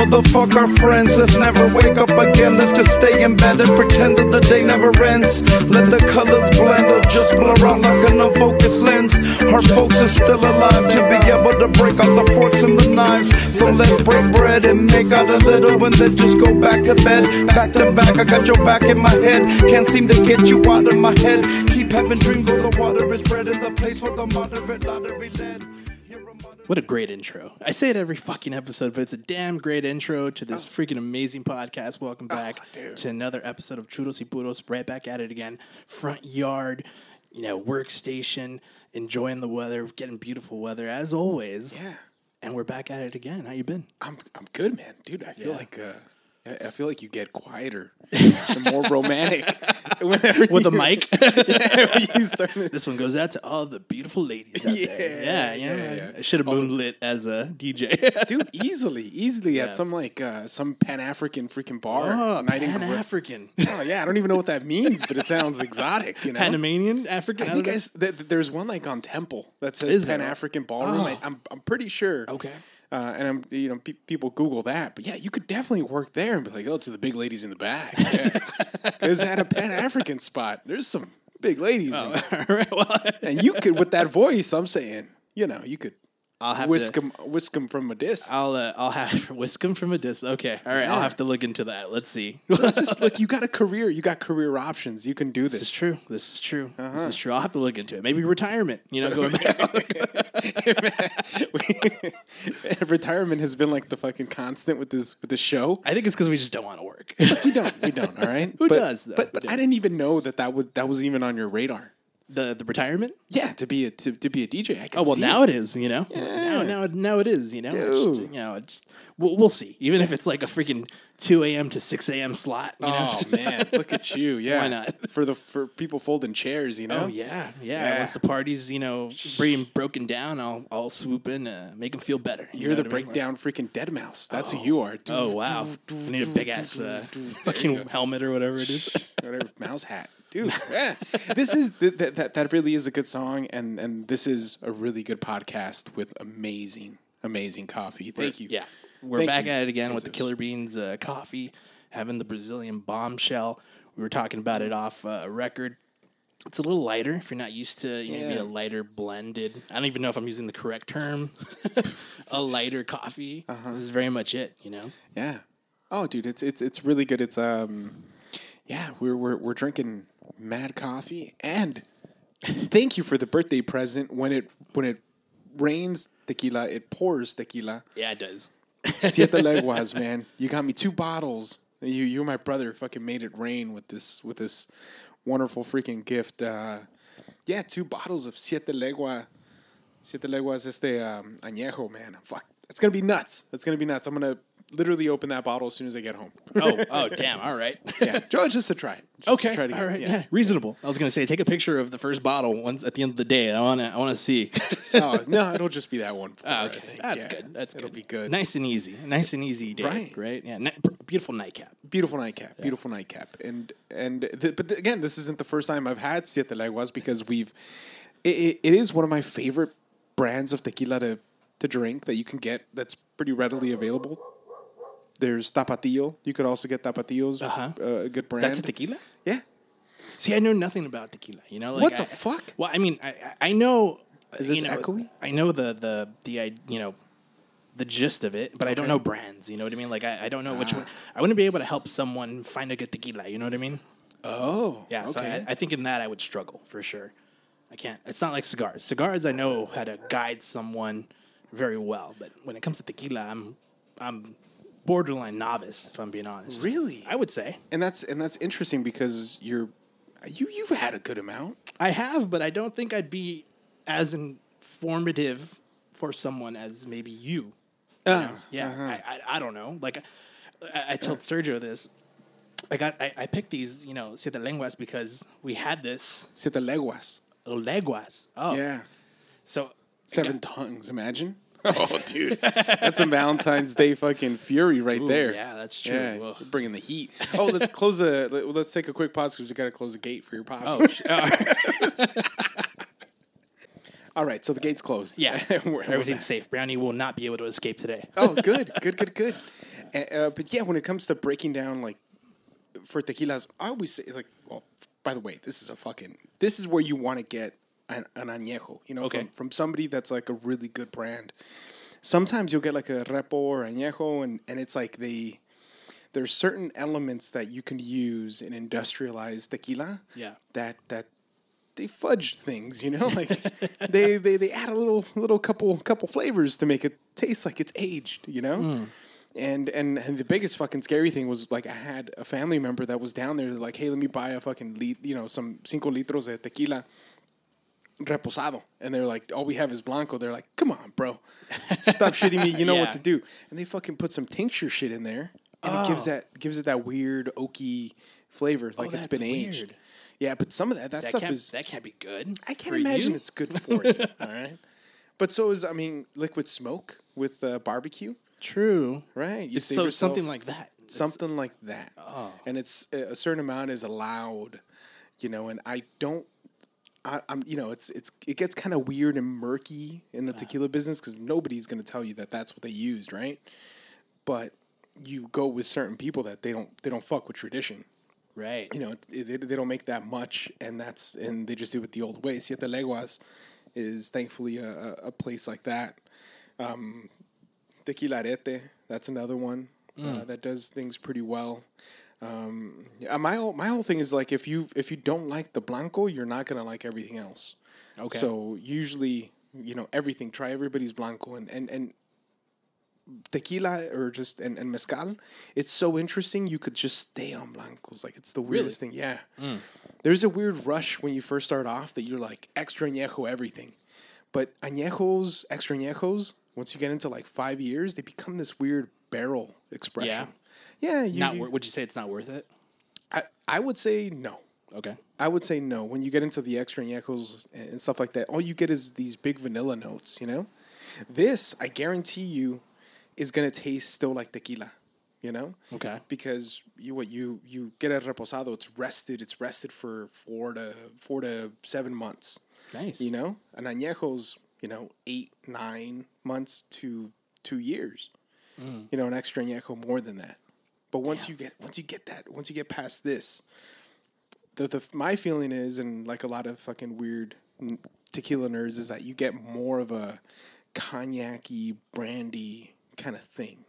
Motherfuck our friends, let's never wake up again. Let's just stay in bed and pretend that the day never ends. Let the colors blend or just blur out like an unfocused lens. Our folks are still alive to be able to break out the forks and the knives. So let's break bread and make out a little and then just go back to bed. Back to back, I got your back in my head. Can't seem to get you out of my head. Keep having dreams where the water is red in the place where the moderate lottery led. You're a moderate- What a great intro. I say it every fucking episode, but it's a damn great intro to this freaking amazing podcast. Welcome back to another episode of Chudos y Puros. Right back at it again. Front yard, you know, workstation, enjoying the weather, getting beautiful weather as always. Yeah, And we're back at it again. How you been? I'm I'm good, man, dude. I feel Yeah. like uh, I- feel like you get quieter, and more romantic whenever With a mic? Yeah, you start this one goes out to all the beautiful ladies out there. Yeah, Yeah, yeah. yeah, yeah. I should have moonlit as a DJ. dude, easily, easily Yeah. at some like uh, some Pan African freaking bar. oh, Pan African. Oh yeah, I don't even know what that means, but it sounds exotic. You know, Panamanian African? I think I th- th- there's one like on Temple that says Pan African Ballroom. I, Oh. I'm I'm pretty sure. Okay. Uh, and I'm you know pe- people Google that, but yeah, you could definitely work there and be like, oh, to the big ladies in the back. Because at a Pan African spot, there's some big ladies, in there. All right, well, and you could with that voice. I'm saying, you know, you could I'll have whisk to. them whisk them from a disc. I'll uh, I'll have whisk him from a distance. Okay, all right. I'll have to look into that. Let's see. Just like you got a career, you got career options. You can do This This is true. This is true. This Uh-huh. is true. I'll have to look into it. Maybe retirement. You know, going back. Retirement has been like the fucking constant with this with this show. I think it's because we just don't want to work. We don't, we don't. All right, Who but, does, though? But, but I didn't even know that that would that was even on your radar. The the retirement. Yeah, to be a to, to be a DJ. I can Oh well, now it. it is. You know, now now now it is. You know, Dude. just, you know, it's, we'll, we'll see. Even if it's like a freaking two a.m. to six a.m. slot. You know? Oh man, look at you! Yeah, Why not? for the for people folding chairs? You know. Oh yeah, yeah, Yeah. Once the party's you know being broken down, I'll I'll swoop in, uh, make them feel better. You You're know the I mean? breakdown freaking Deadmau5. That's who you are. Oh wow! I need a big ass uh, fucking helmet or whatever it is. whatever mouse hat, dude. Yeah, this is th- th- that that really is a good song, and and this is a really good podcast with amazing, amazing coffee. Thank you. Yeah, we're Thank back you, at it again with the Killer Beans uh, coffee, having the Brazilian bombshell. We were talking about it off uh, record. It's a little lighter if you're not used to you know, maybe a lighter blended. I don't even know if I'm using the correct term. a lighter coffee. Uh-huh. This is very much it. You know. Yeah. Oh, dude, it's it's it's really good. It's um, yeah, we're we're we're drinking mad coffee, and thank you for the birthday present. When it when it rains tequila, it pours tequila. Yeah, it does. Siete leguas, man. You got me two bottles. You you and my brother fucking made it rain with this with this wonderful freaking gift. Uh, yeah, two bottles of Siete Legua. Siete Leguas este um, añejo, man. Fuck, it's gonna be nuts. It's gonna be nuts. I'm gonna literally open that bottle as soon as I get home. Oh, oh, damn! All right. yeah, Joe, just to try it. Just to Okay. try to all get- right. Yeah. Yeah. Reasonable. I was gonna say, take a picture of the first bottle once at the end of the day. I wanna, I wanna see. oh no, it'll just be that one. pour, Ah, okay, that's Yeah, good. That's it'll good. be good. Nice and easy. Nice and easy day. Right. Right. Yeah. Ni- beautiful nightcap. beautiful nightcap, beautiful nightcap, and and th- but th- again, this isn't the first time I've had Siete Leguas because we've. It, it, it is one of my favorite brands of tequila to to drink that you can get that's pretty readily available. There's Tapatio. You could also get Tapatio's Uh-huh. uh, a good brand. That's a tequila. yeah. See, I know nothing about tequila. You know, like What the I- fuck? Well, I mean, I, I- know. Is this you know, echoey? I know the the the you know the gist of it, but I don't know brands. You know what I mean? Like I, I don't know Ah. which one. I wouldn't be able to help someone find a good tequila. You know what I mean? Oh. Yeah. So I, I think in that I would struggle for sure. I can't. It's not like cigars. Cigars, I know how to guide someone very well, but when it comes to tequila, I'm I'm borderline novice. If I'm being honest. really? I would say and that's and that's interesting because you're you you've had a good amount. I have, but I don't think I'd be as informative for someone as maybe you. Uh, Yeah, I, I I don't know. Like I, I told Sergio this. I got I, I picked these you know siete lenguas because we had this Siete Leguas. leguas. Oh, Yeah. So Seven tongues, imagine. Oh, dude. That's a Valentine's Day fucking fury right Ooh, there. yeah, that's true. Yeah, bringing the heat. Oh, let's close the. let- Let's take a quick pause because we got to close the gate for your pops. Oh, sh- uh, All right, so the gate's closed. yeah. Everything's safe. Brownie will not be able to escape today. oh, good, good, good, good. Uh, but yeah, when it comes to breaking down like for tequilas, I always say like, well, by the way, this is a fucking this is where you want to get an, an añejo, you know, Okay. from, from somebody that's like a really good brand. Sometimes you'll get like a repo or añejo, and and it's like they there's certain elements that you can use in industrialized tequila. Yeah. That that they fudge things, you know, like they, they they add a little little couple couple flavors to make it taste like it's aged, you know. Mm. And, and and the biggest fucking scary thing was like I had a family member that was down there like, hey, let me buy a fucking lit, you know, some cinco litros de tequila reposado, and they're like, all we have is blanco. They're like, come on, bro, stop shitting me. You know Yeah. what to do. And they fucking put some tincture shit in there, and it gives Oh. that gives it that weird oaky flavor, like it's that's been aged. weird. Yeah, but some of that that, That stuff can't, is that can't be good. I can't imagine you. it's good for you. all right, but so is I mean liquid smoke with uh, barbecue, true. right? You It's so yourself something like that. It's- something like that, Oh. and it's a certain amount is allowed, you know. And I don't. I, I'm, you know, it's it's it gets kind of weird and murky in the tequila business because nobody's going to tell you that that's what they used, right? But you go with certain people that they don't they don't fuck with tradition right. you know, it, they don't make that much, and that's and they just do it the old way. Siete Leguas is thankfully a, a, place like that. Um, Tequila Arette, that's another one uh, that does things pretty well. Um, yeah, my whole, my whole thing is like if you if you don't like the blanco, you're not gonna like everything else. Okay. So usually, you know, everything. Try everybody's blanco and and and tequila or just and, and mezcal. It's so interesting. You could just stay on blancos. Like it's the weirdest thing. Yeah. There's a weird rush when you first start off that you're like extra añejo everything, but añejos, extra añejos. Once you get into like five years, they become this weird barrel expression. Yeah. Yeah, you, Not. you- Would you say it's not worth it? I, I would say no. Okay. I would say no. When you get into the extra and añejos and stuff like that, all you get is these big vanilla notes, you know? This, I guarantee you, is going to taste still like tequila, you know? Okay. Because you what you you get a reposado, it's rested, it's rested for 4 to 4 to 7 months. Nice. You know? An añejo's, you know, 8 9 months to 2 years. Mm. You know, an extra añejo more than that. But once you get once you get that, once you get past this, the, the my feeling is, and like a lot of fucking weird tequila nerds, is that you get more of a cognac-y, brandy kind of thing,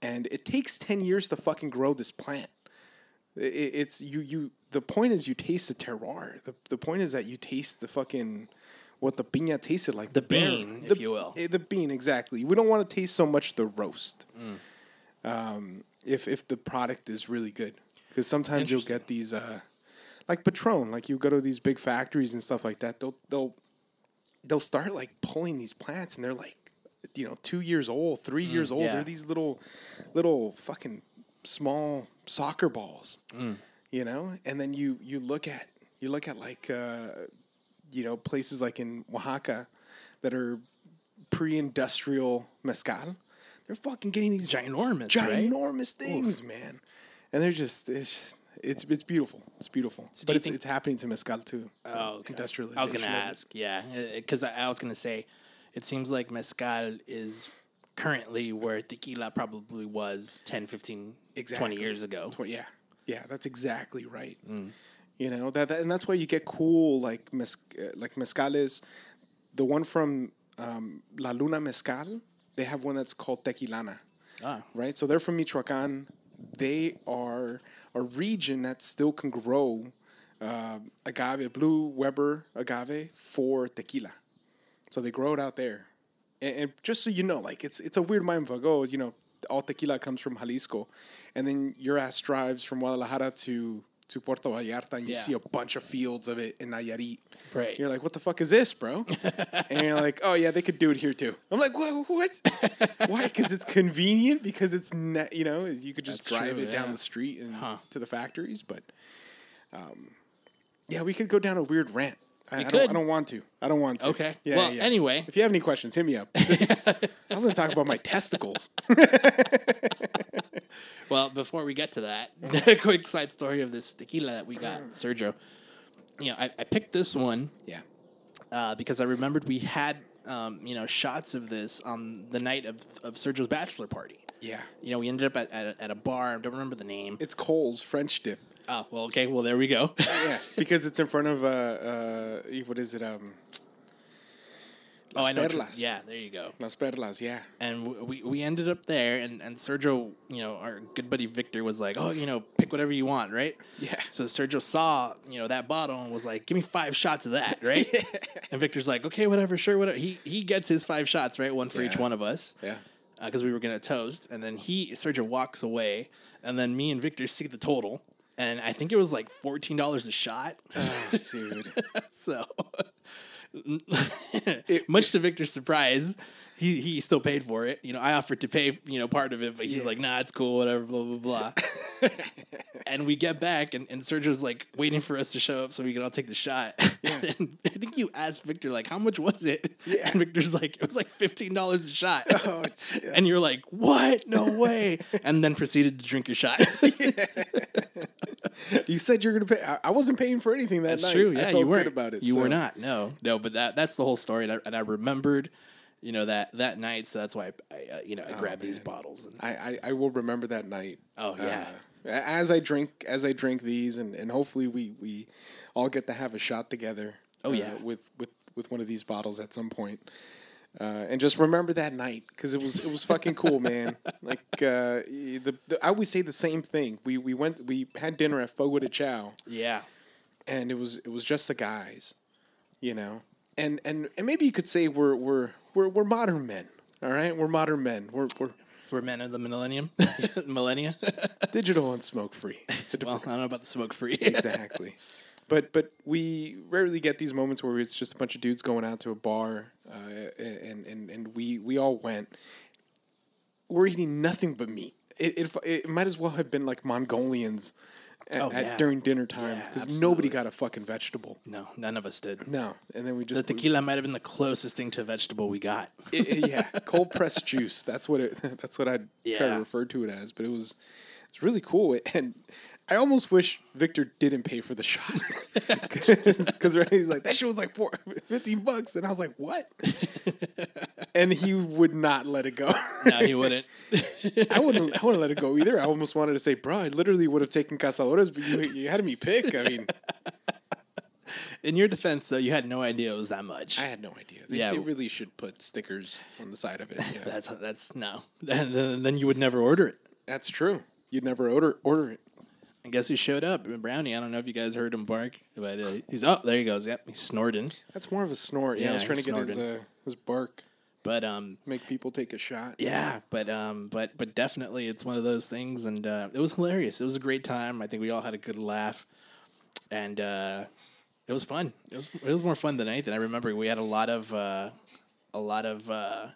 and it takes ten years to fucking grow this plant. I- I it's you you. The point is you taste the terroir. The the point is that you taste the fucking what the piña tasted like. The bear- bean, if the- you will. eh, The bean, exactly. We don't want to taste so much the roast Mm. Um, if if the product is really good. Because sometimes you'll get these, uh, like Patron, like you go to these big factories and stuff like that. They'll they'll they'll start like pulling these plants, and they're like, you know, two years old, three years old. Mm, yeah. They're these little little fucking small soccer balls, Mm. you know. And then you you look at you look at like uh, you know places like in Oaxaca that are pre-industrial mezcal. They're fucking getting these Ginormous, right? ginormous things, man. And they're just it's just, it's it's beautiful. It's beautiful. do but it's think- it's happening to mezcal too. Oh, okay. Industrialization. I was gonna ask, yeah, because I, I was gonna say, it seems like mezcal is currently where tequila probably was 10, 15, exactly. 20 years ago. Tw- yeah, yeah, that's exactly right. Mm. You know that, that- and that's why you get cool like mez, uh, like mezcales. The one from um, La Luna Mezcal, they have one that's called Tequilana. Ah. right? So they're from Michoacan. They are a region that still can grow uh, agave, blue Weber agave for tequila. So they grow it out there. And, and just so you know, like it's it's a weird mind fuck. Oh, you know, all tequila comes from Jalisco, and then your ass drives from Guadalajara to to Puerto Vallarta, and you Yeah. see a bunch of fields of it in Nayarit. Right. You're like, what the fuck is this, bro? and you're like, oh yeah, they could do it here too. I'm like, what? What? Why? Because it's convenient. Because it's not, you know, you could just That's drive true, it down the street and Huh. to the factories. But um, yeah, we could go down a weird rant. I, I don't. I don't want to. I don't want to. Okay. Yeah. Well, yeah. anyway. if you have any questions, hit me up. This- I was going to talk about my testicles. Well, before we get to that, a quick side story of this tequila that we got, Sergio. You know, I, I picked this one Yeah. uh, because I remembered we had, um, you know, shots of this on the night of, of Sergio's bachelor party. Yeah. You know, we ended up at, at, a, at a bar. I don't remember the name. It's Cole's French dip. Oh well, okay. Well, there we go. yeah, because it's in front of uh, uh, what is it? Um, oh, I know. Perlas. Yeah, there you go. Las Perlas. Yeah. And w- we we ended up there, and and Sergio, you know, our good buddy Victor was like, "Oh, you know, pick whatever you want, right?" Yeah. So Sergio saw, you know, that bottle and was like, "Give me five shots of that, right?" And Victor's like, "Okay, whatever, sure, whatever." He he gets his five shots, right, one for each one of us. Yeah. Uh, because we were gonna toast, and then he Sergio walks away, and then me and Victor see the total, and I think it was like fourteen dollars a shot. Ah, dude. so, much to Victor's surprise, he he still paid for it. You know, I offered to pay you know part of it, but he's Yeah. like, "Nah, it's cool, whatever." Blah blah blah. and we get back, and, and Sergio's like waiting for us to show up so we can all take the shot. and I think you asked Victor like, "How much was it?" Yeah. And Victor's like, "It was like fifteen dollars a shot." Oh, shit. and you're like, "What? No way!" and then proceeded to drink your shot. you said you're gonna pay. I, wasn't paying for anything that That's night. true. Yeah, you weren't about it. You so- were not. No, no. But that that's the whole story, and I, and I remembered, you know, that that night. So that's why I, uh, you know, I grabbed these bottles. And, I, I, I will remember that night. Oh, yeah. Uh, as I drink as I drink these, and, and hopefully we, we all get to have a shot together. Oh, uh, yeah. with with with one of these bottles at some point. Uh, and just remember that night because it was it was fucking cool, man. Like uh, the, the I always say the same thing. We we went we had dinner at Fogo de Chao, yeah. and it was it was just the guys, you know. And and and maybe you could say we're we're we're we're modern men. All right, we're modern men. We're we're We're men of the millennium, millennia. digital and smoke free. well, I don't know about the smoke free. exactly. But but we rarely get these moments where it's just a bunch of dudes going out to a bar, uh, and and and we we all went. We're eating nothing but meat. It it, it might as well have been like Mongolians at, Oh, at- during dinner time because absolutely. nobody got a fucking vegetable. no, none of us did. No, and then we just The tequila might have been the closest thing to a vegetable we got. it- yeah, cold pressed juice. That's what it. That's what I'd try Yeah. to refer to it as. But it was, it's really cool. And I almost wish Victor didn't pay for the shot because he's like that shit was like four, 15 bucks, and I was like, what? and he would not let it go. no, he wouldn't. I wouldn't. I wouldn't let it go either. I almost wanted to say, bro, I literally would have taken Cazadores, but you you had me pick. I mean, In your defense, though, you had no idea it was that much. I had no idea. They, Yeah. they really should put stickers on the side of it. Yeah. that's that's no. Then, then then you would never order it. That's true. You'd never order order it. And guess who showed up? Brownie. I don't know if you guys heard him bark, but uh, he's oh there he goes. Yep, he's snorting. That's more of a snort. Yeah, I was trying to he get his uh, his bark, But um, make people take a shot. yeah, but um, but but definitely it's one of those things, and uh, it was hilarious. It was a great time. I think we all had a good laugh, and uh, it was fun. It was it was more fun than anything. I remember we had a lot of uh, a lot of uh,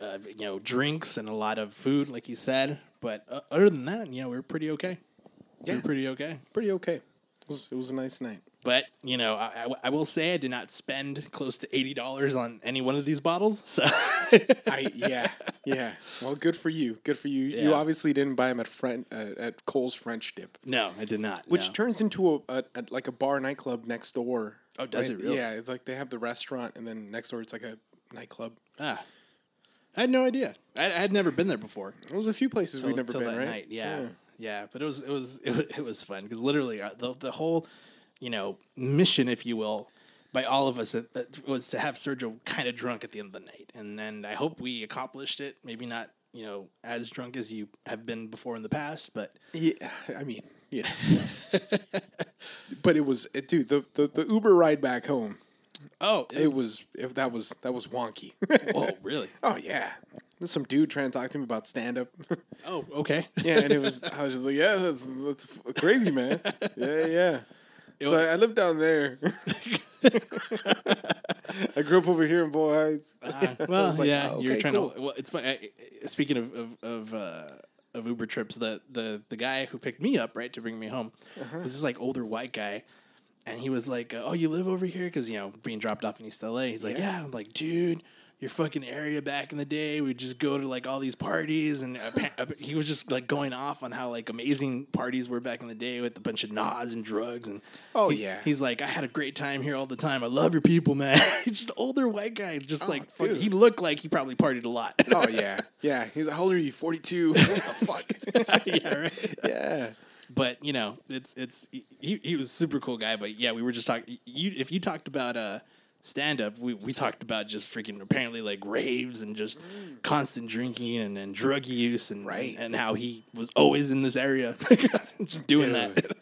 uh, you know drinks and a lot of food, like you said. But uh, other than that, you know, we were pretty okay. Yeah. were pretty okay. Pretty okay. It was it was a nice night. But you know, I, I, I will say I did not spend close to eighty dollars on any one of these bottles. So I yeah yeah. Well, good for you. Good for you. You obviously didn't buy them at Fren- uh, at Cole's French Dip, no, I did not. which no. turns into a, a, a like a bar nightclub next door. Oh, does it really? Yeah, it's like they have the restaurant, and then next door it's like a nightclub. ah, I had no idea. I, I had never been there before. There was a few places we'd never been, that right? night. Yeah, yeah, But it was it was it was, it was fun because literally uh, the the whole you know mission, if you will, by all of us it, it was to have Sergio kind of drunk at the end of the night, and and I hope we accomplished it. Maybe not you know as drunk as you have been before in the past, but Yeah, I mean, yeah. but it was, it, dude. The, the the Uber ride back home. oh, It was if that was that was wonky. oh really? oh yeah, there's some dude trying to talk to me about stand up. Oh okay. yeah, and it was I was just like, yeah, that's, that's crazy, man. Yeah, yeah. So was- I, I live down there. I grew up over here in Boyle Heights. Uh, well, like, yeah, oh, you're trying cool. to. Well, it's fun. I- I- Speaking of of of, uh, of Uber trips, the the the guy who picked me up right to bring me home Uh-huh. was this like older white guy, and he was like, "Oh, you live over here?" Because you know, being dropped off in East LA, he's like, Yeah. "Yeah." I'm like, "Dude, your fucking area back in the day. We'd just go to like all these parties, and he was just like going off on how like amazing parties were back in the day with a bunch of nas and drugs. And Oh, he- yeah. he's like, I had a great time here all the time. I love your people, man. he's just an older white guy, just Oh, like dude. he looked like he probably partied a lot. Oh yeah, yeah. He's like, how old are you? Forty two. what the fuck? yeah, right. yeah. but you know, it's it's he, he was a super cool guy. But yeah, we were just talking. You if you talked about uh stand up, we we talked about just freaking apparently like raves and just constant drinking and, and drug use and Right. and how he was always in this area, just doing that. Dude.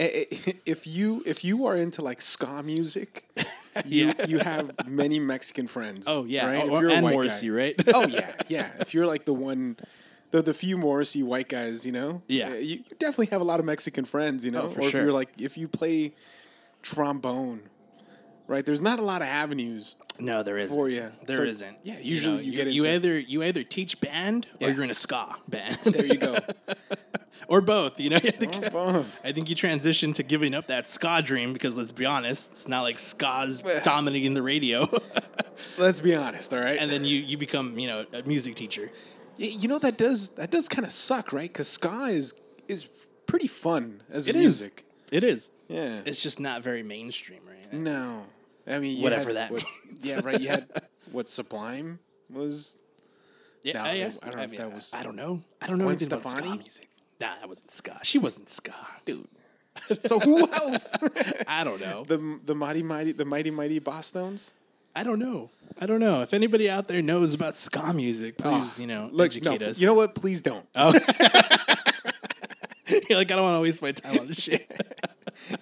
I- I- If you if you are into like ska music, you Yeah. you have many Mexican friends. Oh yeah, right? or, If you're a and white guy. Morrissey, right? Oh yeah, yeah. If you're like the one, the the few Morrissey white guys, you know. Yeah. uh, you, you definitely have a lot of Mexican friends, you know. Oh, for or if sure. you're like if you play trombone, right? There's not a lot of avenues. no, there isn't. For you, there So, not yeah, usually you get you into- either you either teach band or you're in a ska band. There you go. or both. You know, you have to Or both. I think you transition to giving up that ska dream because let's be honest, it's not like ska's dominating the radio, Let's be honest, all right. and then you you become you know a music teacher. You know that does that does kind of suck, right? Because ska is is pretty fun as It is. music. It is. Yeah. It's just not very mainstream, right? no, I mean you Whatever had that what- yeah, right. You had what Sublime was. Yeah, No, uh, yeah. I don't know if that was- I don't know. I don't know Gwen anything about ska music. Nah, that wasn't ska. She wasn't ska, dude. So who else? I don't know. the the mighty mighty the mighty mighty Bosstones. I don't know. I don't know. If anybody out there knows about ska music, please, Ah, you know, Look, no, educate us. you know what? Please don't. You're like, I don't want to waste my time on this shit.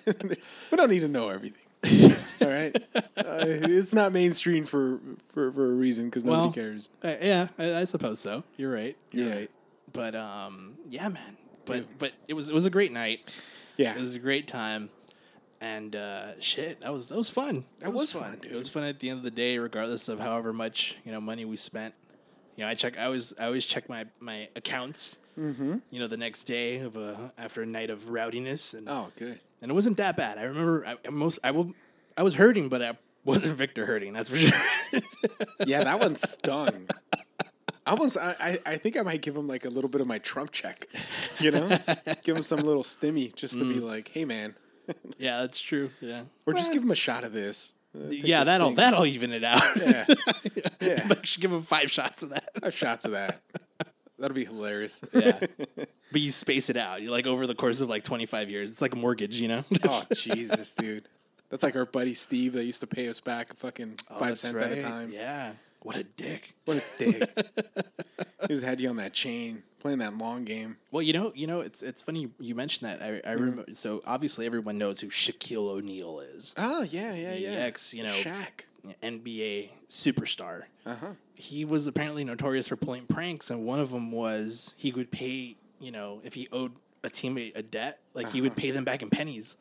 we don't need to know everything. All right, uh, it's not mainstream for for, for a reason because nobody Well, cares. Uh, yeah, I, I suppose so. You're right. You're Yeah. right. But um, yeah, man. But but it was it was a great night. Yeah, It was a great time, and uh, shit, that was that was fun. That was fun, It was fun at the end of the day, regardless of however much you know money we spent. You know, I check. I always I always check my my accounts. Mm-hmm. You know, the next day of a after a night of rowdiness, and Oh, good. And it wasn't that bad. I remember I, I most I will I was hurting, but I wasn't Victor hurting. That's for sure. Yeah, that one stung. I was. I, I. I think I might give him like a little bit of my Trump check. You know, give him some little stimmy just to be Mm. like, "Hey, man," yeah, that's true. Yeah, or just give him a shot of this. Uh, yeah, that'll sting. that'll even it out. Yeah, yeah. Like, should give him five shots of that. Five shots of that. That'll be hilarious. Yeah. But you space it out. You like over the course of like 25 years. It's like a mortgage, you know? oh Jesus, dude. That's like our buddy Steve that used to pay us back fucking Oh, five cents at a time. Yeah. What a dick. What a dick. he just had you on that chain, playing that long game. Well, you know, you know, it's it's funny you mentioned that. I, I remember. So obviously, everyone knows who Shaquille O'Neal is, Oh yeah, yeah, The yeah. ex, you know, Shaq. NBA superstar. Uh huh. He was apparently notorious for pulling pranks, and one of them was he would pay. You know, if he owed a teammate a debt, like he would uh-huh. pay them back in pennies.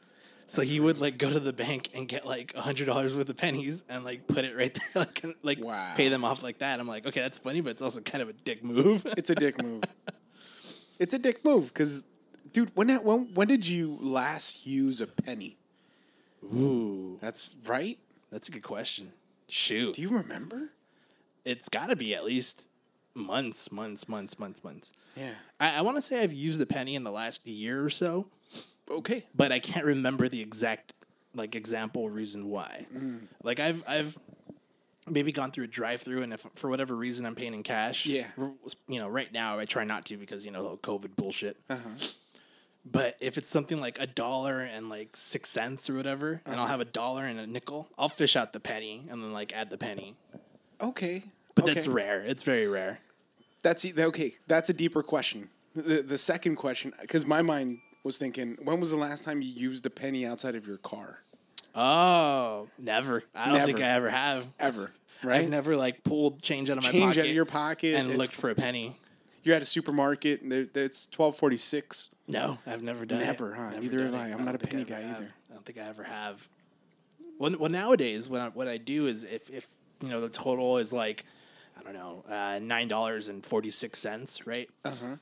So he would like go to the bank and get like a hundred dollars worth of pennies and like put it right there, like like Wow. pay them off like that. I'm like, okay, that's funny, but it's also kind of a dick move. It's a dick move. It's a dick move because, dude, when, that- when when did you last use a penny? Ooh, That's right. that's a good question. Shoot, Do you remember? it's got to be at least months, months, months, months, months. Yeah. I, I want to say I've used the penny in the last year or so, Okay. but I can't remember the exact like example reason why. Mm. Like I've I've maybe gone through a drive-through, and if for whatever reason I'm paying in cash, Yeah. you know, right now I try not to because you know the COVID bullshit. Uh-huh. But if it's something like a dollar and like six cents or whatever, and Uh-huh. I'll have a dollar and a nickel, I'll fish out the penny and then like add the penny. Okay. But okay. that's rare. It's very rare. That's okay. That's a deeper question. The the second question, because my mind was thinking, when was the last time you used a penny outside of your car? Oh, never. I don't think I ever have. Ever, right? I've never like pulled change out of my Change pocket out of your pocket. and looked for a penny. You're at a supermarket and it's twelve forty six. No, I've never done Never, it. huh? Never Neither have I. I'm not a penny guy ever either. I don't think I ever have. Well, well nowadays, what I, what I do is if, if you know the total is like I don't know uh, nine dollars and forty six cents, right? Uh Uh-huh.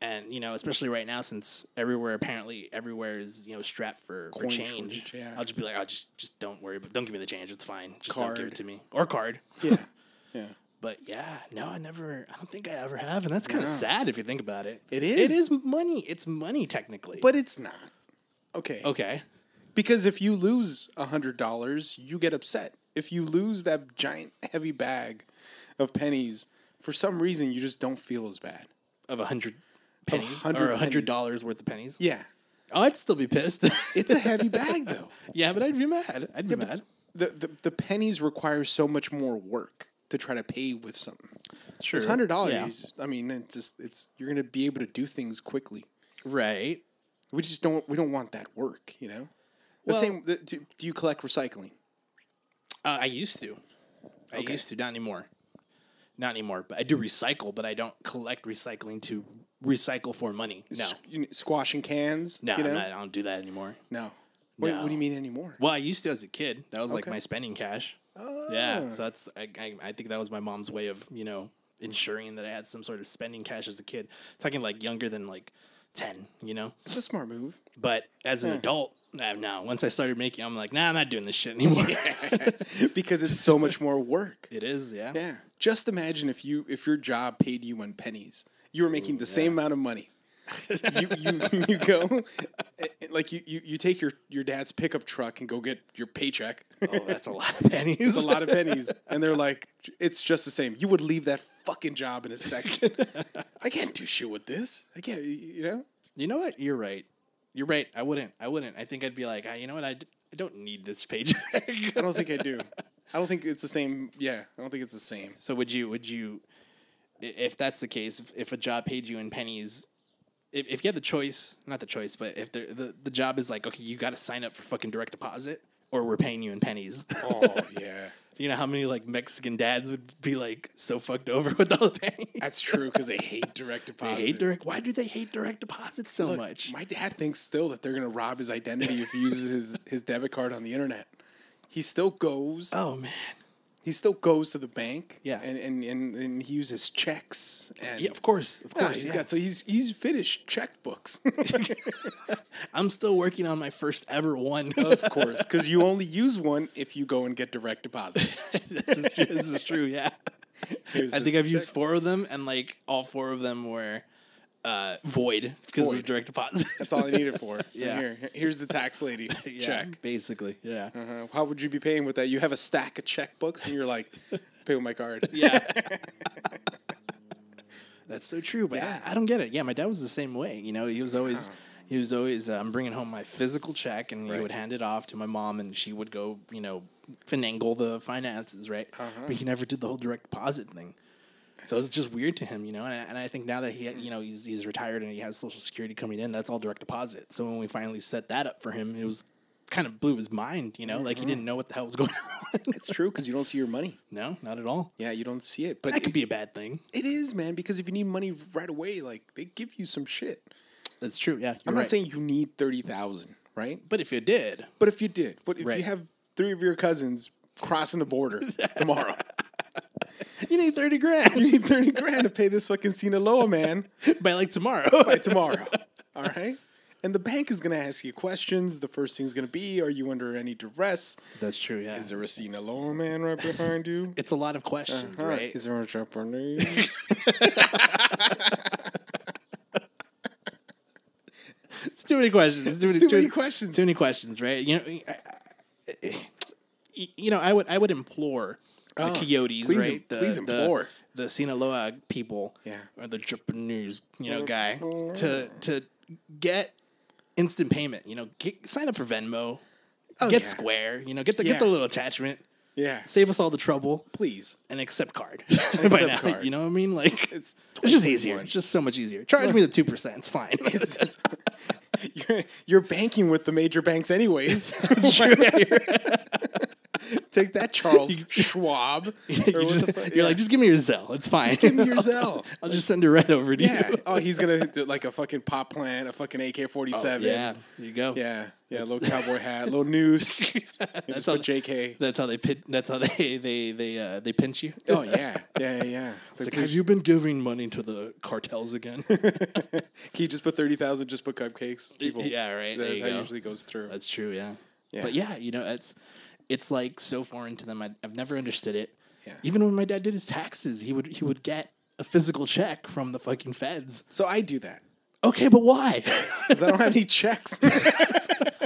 And you know, especially right now, since everywhere apparently everywhere is you know strapped for, for Coin change, yeah. I'll just be like, oh, just just don't worry, but don't give me the change. It's fine. Just don't give Card. it to me or card. Yeah. Yeah. But yeah, no, I never. I don't think I ever have, and that's kind of No. sad if you think about it. It It is. is money. It's money technically. But it's not. Okay. okay, Because if you lose a hundred dollars, you get upset. If you lose that giant heavy bag of pennies, for some reason you just don't feel as bad. of a hundred pennies or a hundred dollars worth of pennies. Yeah. Oh, I'd still be pissed. It's a heavy bag though. yeah, but I'd be mad. I'd be mad. The, the the pennies require so much more work to try to pay with something. Sure. It's hundred Yeah. dollars. I mean, it's just it's you're gonna be able to do things quickly. Right. We just don't we don't want that work, you know. The Well- same. The, do, do you collect recycling? Uh, I used to. I Okay. used to, not anymore. Not anymore. But I do recycle, but I don't collect recycling to recycle for money. No. S- squashing cans. No, you know? Not, I don't do that anymore. no. What, No. what do you mean anymore? Well, I used to as a kid. That was like my spending cash. Oh. Yeah. So that's I, I, I think that was my mom's way of, you know, ensuring that I had some sort of spending cash as a kid. Talking like younger than like ten, you know? It's a smart move. But as an adult, uh, no. Once I started making I'm like, nah, I'm not doing this shit anymore. because it's so much more work. it is, yeah. Yeah. Just imagine if you if your job paid you in pennies. You were making the same amount of money. you, you you go eh, eh, like you, you you take your your dad's pickup truck and go get your paycheck. Oh, that's a lot of pennies. it's a lot of pennies, and they're like, it's just the same. You would leave that fucking job in a second. I can't do shit with this. I can't. You know. You know what? You're right. You're right. I wouldn't. I wouldn't. I think I'd be like, ah, you know what? I, d- I don't need this paycheck. I don't think I do. I don't think it's the same. Yeah, I don't think it's the same. so would you? Would you? If that's the case, if, if a job paid you in pennies, if, if you had the choice, not the choice, but if the the, the job is like, okay, you got to sign up for fucking direct deposit, or we're paying you in pennies. Oh yeah, you know how many like Mexican dads would be like so fucked over with all the pennies. that's true because they hate direct deposit. They hate direct. Why do they hate direct deposit so Look, much? My dad thinks still that they're gonna rob his identity if he uses his his debit card on the internet. He still goes. oh man. He still goes to the bank. Yeah. and and, and, and he uses checks. And Yeah, of course, of Yeah, course. he's yeah. got so he's he's finished checkbooks. I'm still working on my first ever one. of course, because you only use one if you go and get direct deposit. this, is, this is true. Yeah, Here's I think I've used four of them, and like all four of them were uh, void because of direct deposit. That's all I need it for. Yeah. Here, here's the tax lady. yeah, Check. basically. Yeah, Uh-huh. How would you be paying with that? You have a stack of checkbooks, and you're like, pay with my card. yeah. That's so true, but I, I don't get it. Yeah, my dad was the same way. You know, he was always. He was always uh, I'm bringing home my physical check, and he would hand it off to my mom, and she would go, you know, finagle the finances, right? Uh-huh. But he never did the whole direct deposit thing. So it's just weird to him, you know. And I, and I think now that he, you know, he's he's retired and he has Social Security coming in, that's all direct deposit. So when we finally set that up for him, it was kind of blew his mind, you know, like Mm-hmm. he didn't know what the hell was going on. It's true because you don't see your money. no, not at all. Yeah, you don't see it. But That could be a bad thing. it is, man, because if you need money right away, like they give you some shit. That's true. Yeah, I'm not right. saying you need thirty thousand, right? but if you did, But if you did, what if Right. you have three of your cousins crossing the border tomorrow? You need thirty grand you need thirty grand to pay this fucking Sinaloa man by like tomorrow. by tomorrow. All right. And the bank is going to ask you questions. The first thing is going to be, are you under any duress? That's true. Yeah, Is there a Sinaloa man right behind you? it's a lot of questions, Huh? right? Is there a Japanese? It's too many questions. Too many, Too many questions. Too many questions, right? You know, I, I, you know, I would I would implore the Oh, coyotes, please- right? The, please the- implore. the, Sinaloa people, Yeah. or the Japanese, you know, guy mm-hmm. to to get instant payment. You know, get, sign up for Venmo, Oh, get yeah. Square. You know, get the Yeah. get the little attachment. yeah. Save us all the trouble Please. and accept card by Accept now. card. You know what I mean? Like It's it's just easier. It's just so much easier. Charge me the two percent. It's fine. It's- it's- you're, you're banking with the major banks anyways. Take that, Charles Schwab. Or you what just, the fuck? You're like, just give me your Zelle. It's fine. Give me your Zelle. I'll just send it right over to Yeah. you. Oh, he's gonna do like a fucking pop plant, a fucking AK forty seven. Oh, Yeah, there you go. Yeah. Yeah. Little cowboy hat, little noose. Just how- put JK. That's how they pit. That's how they they they uh, they pinch you. Oh yeah. Yeah. Yeah. Yeah. It's It's like, like, have you been giving money to the cartels again? Can you just put thirty thousand? Just put cupcakes. People. yeah, right. That, There you that go. usually goes through. That's true. Yeah. Yeah. But yeah, you know, it's it's like so foreign to them. I, I've never understood it. yeah. Even when my dad did his taxes, he would he would get a physical check from the fucking feds. So I do that Okay, but why? because I don't have any checks.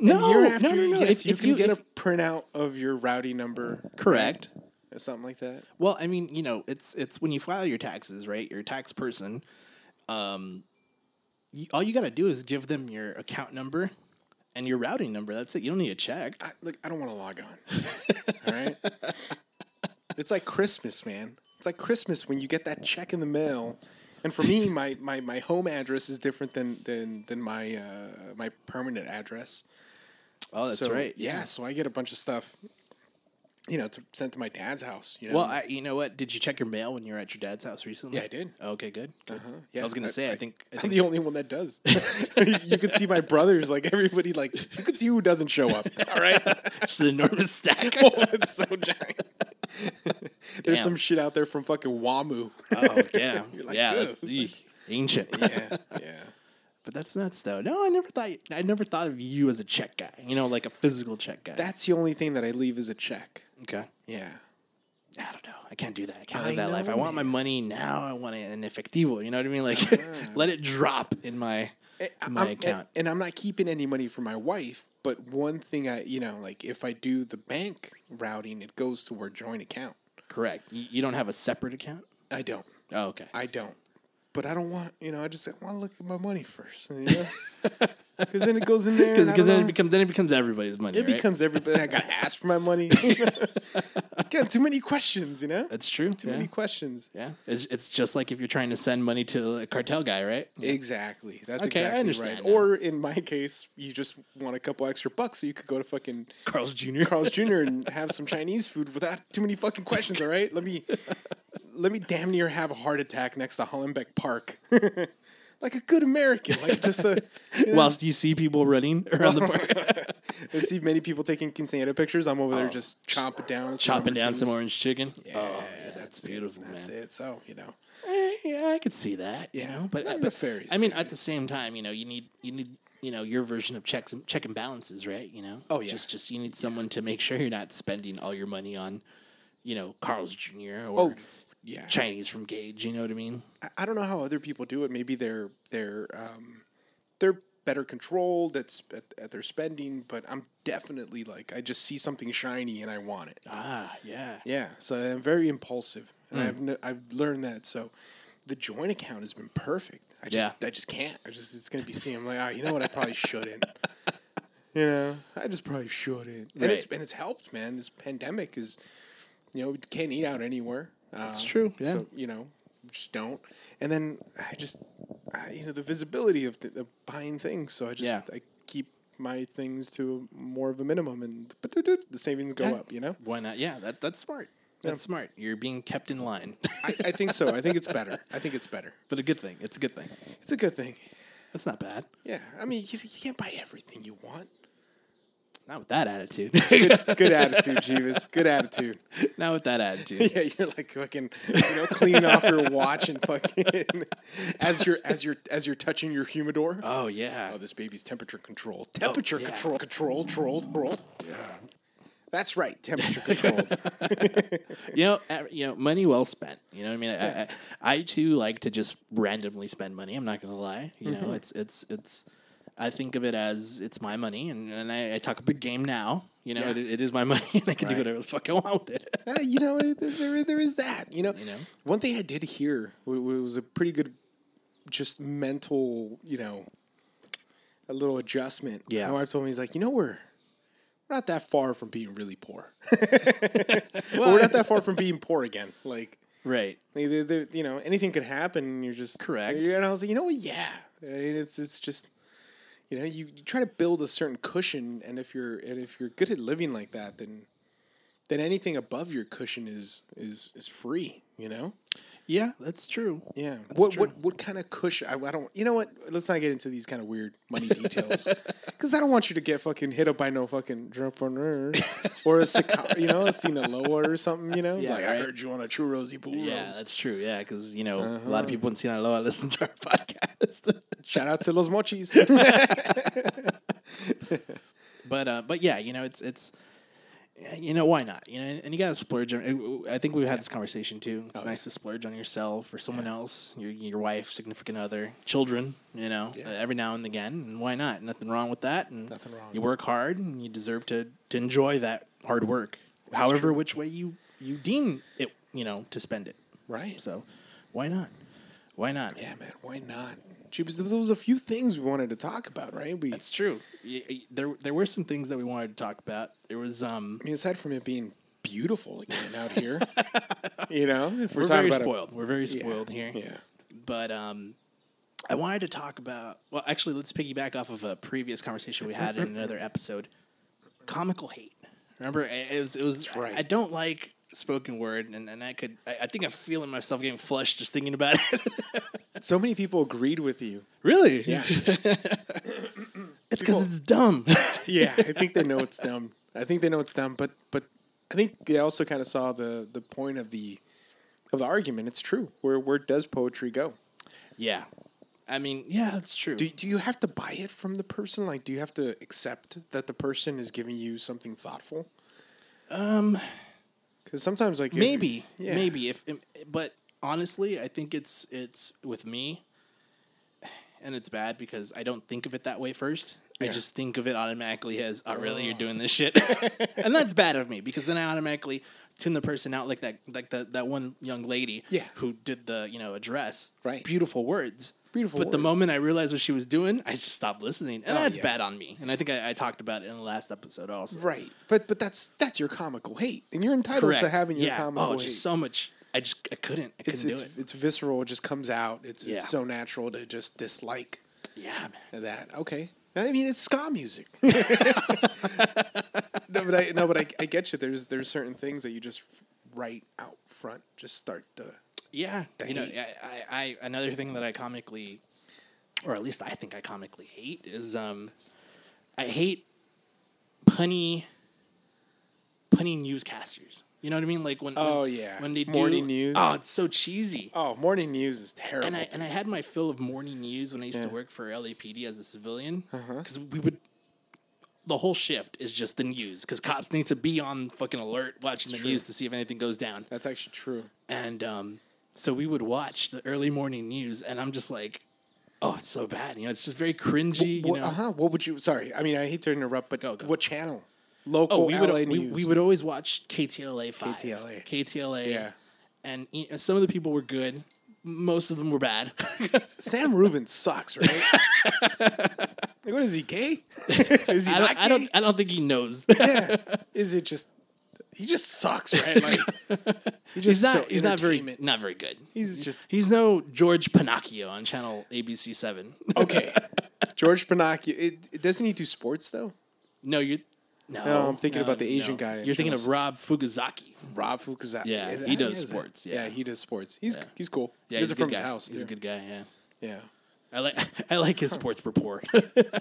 no, after, no, no, no. yes, If- you if can get if- a printout of your routing number, correct. or something like that. Well, I mean, you know, it's it's when you file your taxes, right? You're a tax person. Um, you, all you got to do is give them your account number and your routing number. That's it. You don't need a check. I, look, I don't want to log on. All right. It's like Christmas, man. It's like Christmas when you get that check in the mail. And for me, my, my, my home address is different than than than my uh, my permanent address. Oh, that's So, right. Yeah, so I get a bunch of stuff, you know, to sent to my dad's house. You know, Well, I, you know what? Did you check your mail when you were at your dad's house recently? Yeah, I did. Okay, good. good. Uh-huh. Yeah, I was gonna say, I, think, I I'm think the only one that does. you can see my brothers, like everybody, like you can see who doesn't show up. All right, it's an enormous stack. oh, it's so giant. There's Damn. some shit out there from fucking Wamu. oh, yeah, You're like, yeah, It's ancient. yeah, yeah. But that's nuts, though. No, I never thought. I never thought of you as a check guy. You know, like a physical check guy. That's the only thing that I leave as a check. okay. Yeah. I don't know. I can't do that. I can't I live that life. I know, want my money now. I want it in efectivo. You know what I mean? Like, let it drop in my Eh, in my I'm- account. And, and I'm not keeping any money for my wife, but one thing I, you know, like if I do the bank routing, it goes to our joint account. Correct. You, you don't have a separate account. I don't. Oh, okay. I don't. But I don't want, you know, I just I want to look at my money first, you know? Because then it goes in there. Because then it becomes then it becomes everybody's money. It right? becomes everybody. I got to ask for my money. got too many questions, you know? That's true. Too yeah. many questions. Yeah, it's, it's just like if you're trying to send money to a cartel guy, right? Exactly. That's Okay, I exactly understand right. now. Or in my case, you just want a couple extra bucks so you could go to fucking Carl's Jr. Carl's Jr. and have some Chinese food without too many fucking questions, all right? Let me let me damn near have a heart attack next to Hollenbeck Park. like a good American. Like just a you know, Whilst you see people running around the park, I see many people taking quinceañera pictures. I'm over there just chomping down some chopping down some orange chicken. Yeah, oh, that's that's it. beautiful, That's man. it. So, you know. Eh, yeah, I could see that. You know, but, but nefarious, I mean, at the same time, you know, you need you need you know your version of checks and check and balances, right? You know. Oh, yeah. Just just you need someone to make sure you're not spending all your money on, you know, Carl's Jr. or Oh, yeah. Chinese from Gage. You know what I mean? I- I don't know how other people do it. Maybe they're they're um, they're better controlled at, at at their spending, but I'm definitely like I just see something shiny and I want it. Ah, yeah. Yeah, so I'm very impulsive, Hmm. and I've kn- I've learned that. So the joint account has been perfect. I just Yeah. I just can't. I just it's gonna be seeing I'm like ah, you know what? I probably shouldn't. You know, I just probably shouldn't. And it's and it's helped, man. This pandemic is, you know, we can't eat out anywhere. That's Uh, true, yeah. So you know, just don't. And then I just, I, you know, the visibility of, the, of buying things. So I just Yeah. I keep my things to more of a minimum, and the savings go Yeah. up. You know. Why not? Yeah, that that's smart. That's smart. You're being kept in line. I, I think so. I think it's better. I think it's better. but a good thing. It's a good thing. It's a good thing. That's not bad. Yeah. I mean, you, you can't buy everything you want. Not with that attitude. Good, good attitude, Jeeves. Good attitude. not with that attitude. Yeah, you're like fucking, you know, cleaning off your watch and fucking as you're as you're as you're touching your humidor. Oh yeah. Oh, this baby's temperature control. Oh, temperature yeah. control, control, Trolled. Trolled. Yeah. That's right. Temperature controlled. you know, you know, money well spent. You know what I mean? I, I, I too like to just randomly spend money. I'm not gonna lie. You know, mm-hmm. it's it's it's. I think of it as it's my money, and, and I, I talk a big game now. You know, Yeah. it, it is my money, and I can do whatever the fuck I want with it. Uh, you know, there there is that. You know, You know? one thing I did hear wa- wa- was a pretty good, just mental. You know, a little adjustment. Yeah. my wife told me he's like, you know, we're we're not that far from being really poor. well, we're not that far from being poor again. Like. right. Like, they're- they're- you know, anything could happen. And you're just Correct. And I was like, you know what? Yeah, it's it's just, you know, you, you try to build a certain cushion, and if you're and if you're good at living like that, then then anything above your cushion is is is free. You know. Yeah, that's true. Yeah. what true. what what kind of cushion? I, I don't. You know what? Let's not get into these kind of weird money details. Because I don't want you to get fucking hit up by no fucking entrepreneur or a you know, a Sinaloa or something. You know, Yeah, like I heard you on a churrosy burros. Yeah, that's true. Yeah, because you know a Uh-huh. lot of people in Sinaloa listen to our podcast. Shout out to Los Mochis. but uh, but yeah, you know, it's it's you know why not? You know, and you got to splurge. On, I think we've had this conversation too. It's nice to splurge on yourself or someone else, your your wife, significant other, children. You know, uh, every now and again, and why not? Nothing wrong with that. And Nothing wrong. You work hard, and you deserve to to enjoy that hard work, however which way you you deem it. You know, to spend it. Right. So, why not? Why not? Yeah, man. Why not? Gee, there was a few things we wanted to talk about, right? We, That's true. There, there were some things that we wanted to talk about. There was, um, I mean, aside from it being beautiful again out here, you know, if we're talking very about a- spoiled. we're very Yeah, spoiled here. Yeah. But um, I wanted to talk about. Well, actually, let's piggyback off of a previous conversation we had in another episode. Comical hate. Remember, it was. It was right. I, I don't like spoken word, and, and I could. I, I think I'm feeling myself getting flushed just thinking about it. So many people agreed with you. really? Yeah. It's because it's dumb. yeah, I think they know it's dumb. I think they know it's dumb, but but I think they also kind of saw the the point of the of the argument. It's true. Where where does poetry go? yeah. I mean, yeah, that's true. Do do you have to buy it from the person? Like, do you have to accept that the person is giving you something thoughtful? um. Because sometimes, like, if- maybe yeah. maybe if but honestly i think it's it's with me and it's bad because i don't think of it that way first i just think of it automatically as oh really you're doing this shit and that's bad of me because then i automatically tune the person out like that like the, that one young lady Yeah. who did the you know address Right. beautiful words Beautiful but the moment i realized what she was doing i just stopped listening and Oh, that's yeah. bad on me and i think I, I talked about it in the last episode also right? But but that's that's your comical hate, and you're entitled to having your yeah. comical oh hate. just so much i just i couldn't i it's couldn't it's do it it's visceral. It just comes out. It's Yeah. it's so natural to just dislike yeah man that. Okay, I mean it's ska music. no, but I no, but I, I get you. There's there's certain things that you just write out front just start the. Yeah, you know. I, I, I another thing that I comically, or at least I think I comically hate is um, I hate punny, punny newscasters. You know what I mean? Like when Oh, when, yeah. when they do Morning news. Oh, it's so cheesy. Oh, morning news is terrible. and I and I had my fill of morning news when I used Yeah. Uh-huh. to work for LAPD as a civilian because we would. The whole shift is just the news because cops need to be on fucking alert watching the true. news to see if anything goes down. That's actually true. And um, so we would watch the early morning news, and I'm just like, oh, it's so bad. You know, it's just very cringy. You know, Uh huh. What would you? Sorry, I mean I hate to interrupt, but Go, go. what channel? Local oh, we would LA we, news. we would always watch KTLA five. KTLA. KTLA. Yeah. And you know, some of the people were good. Most of them were bad. Sam Rubin sucks, right? like, what is he gay? is he I, not don't, gay? I don't. I don't think he knows. yeah. Is it just? He just sucks, right? Like he just he's not. so he's not very. Not very good. He's just He's no George Pennacchio on channel ABC Seven. okay. George Pennacchio. It, it- doesn't he do sports though? no, you. No, No, I'm thinking no, about the Asian no. guy You're thinking of Rob Fukuzaki. Rob Fukuzaki. Yeah, he does sports, Yeah. yeah. he does sports. He's Yeah. he's cool. Yeah, he he's does it good from guy. his house. He's a good guy. Yeah. Yeah. I like I like his sports report.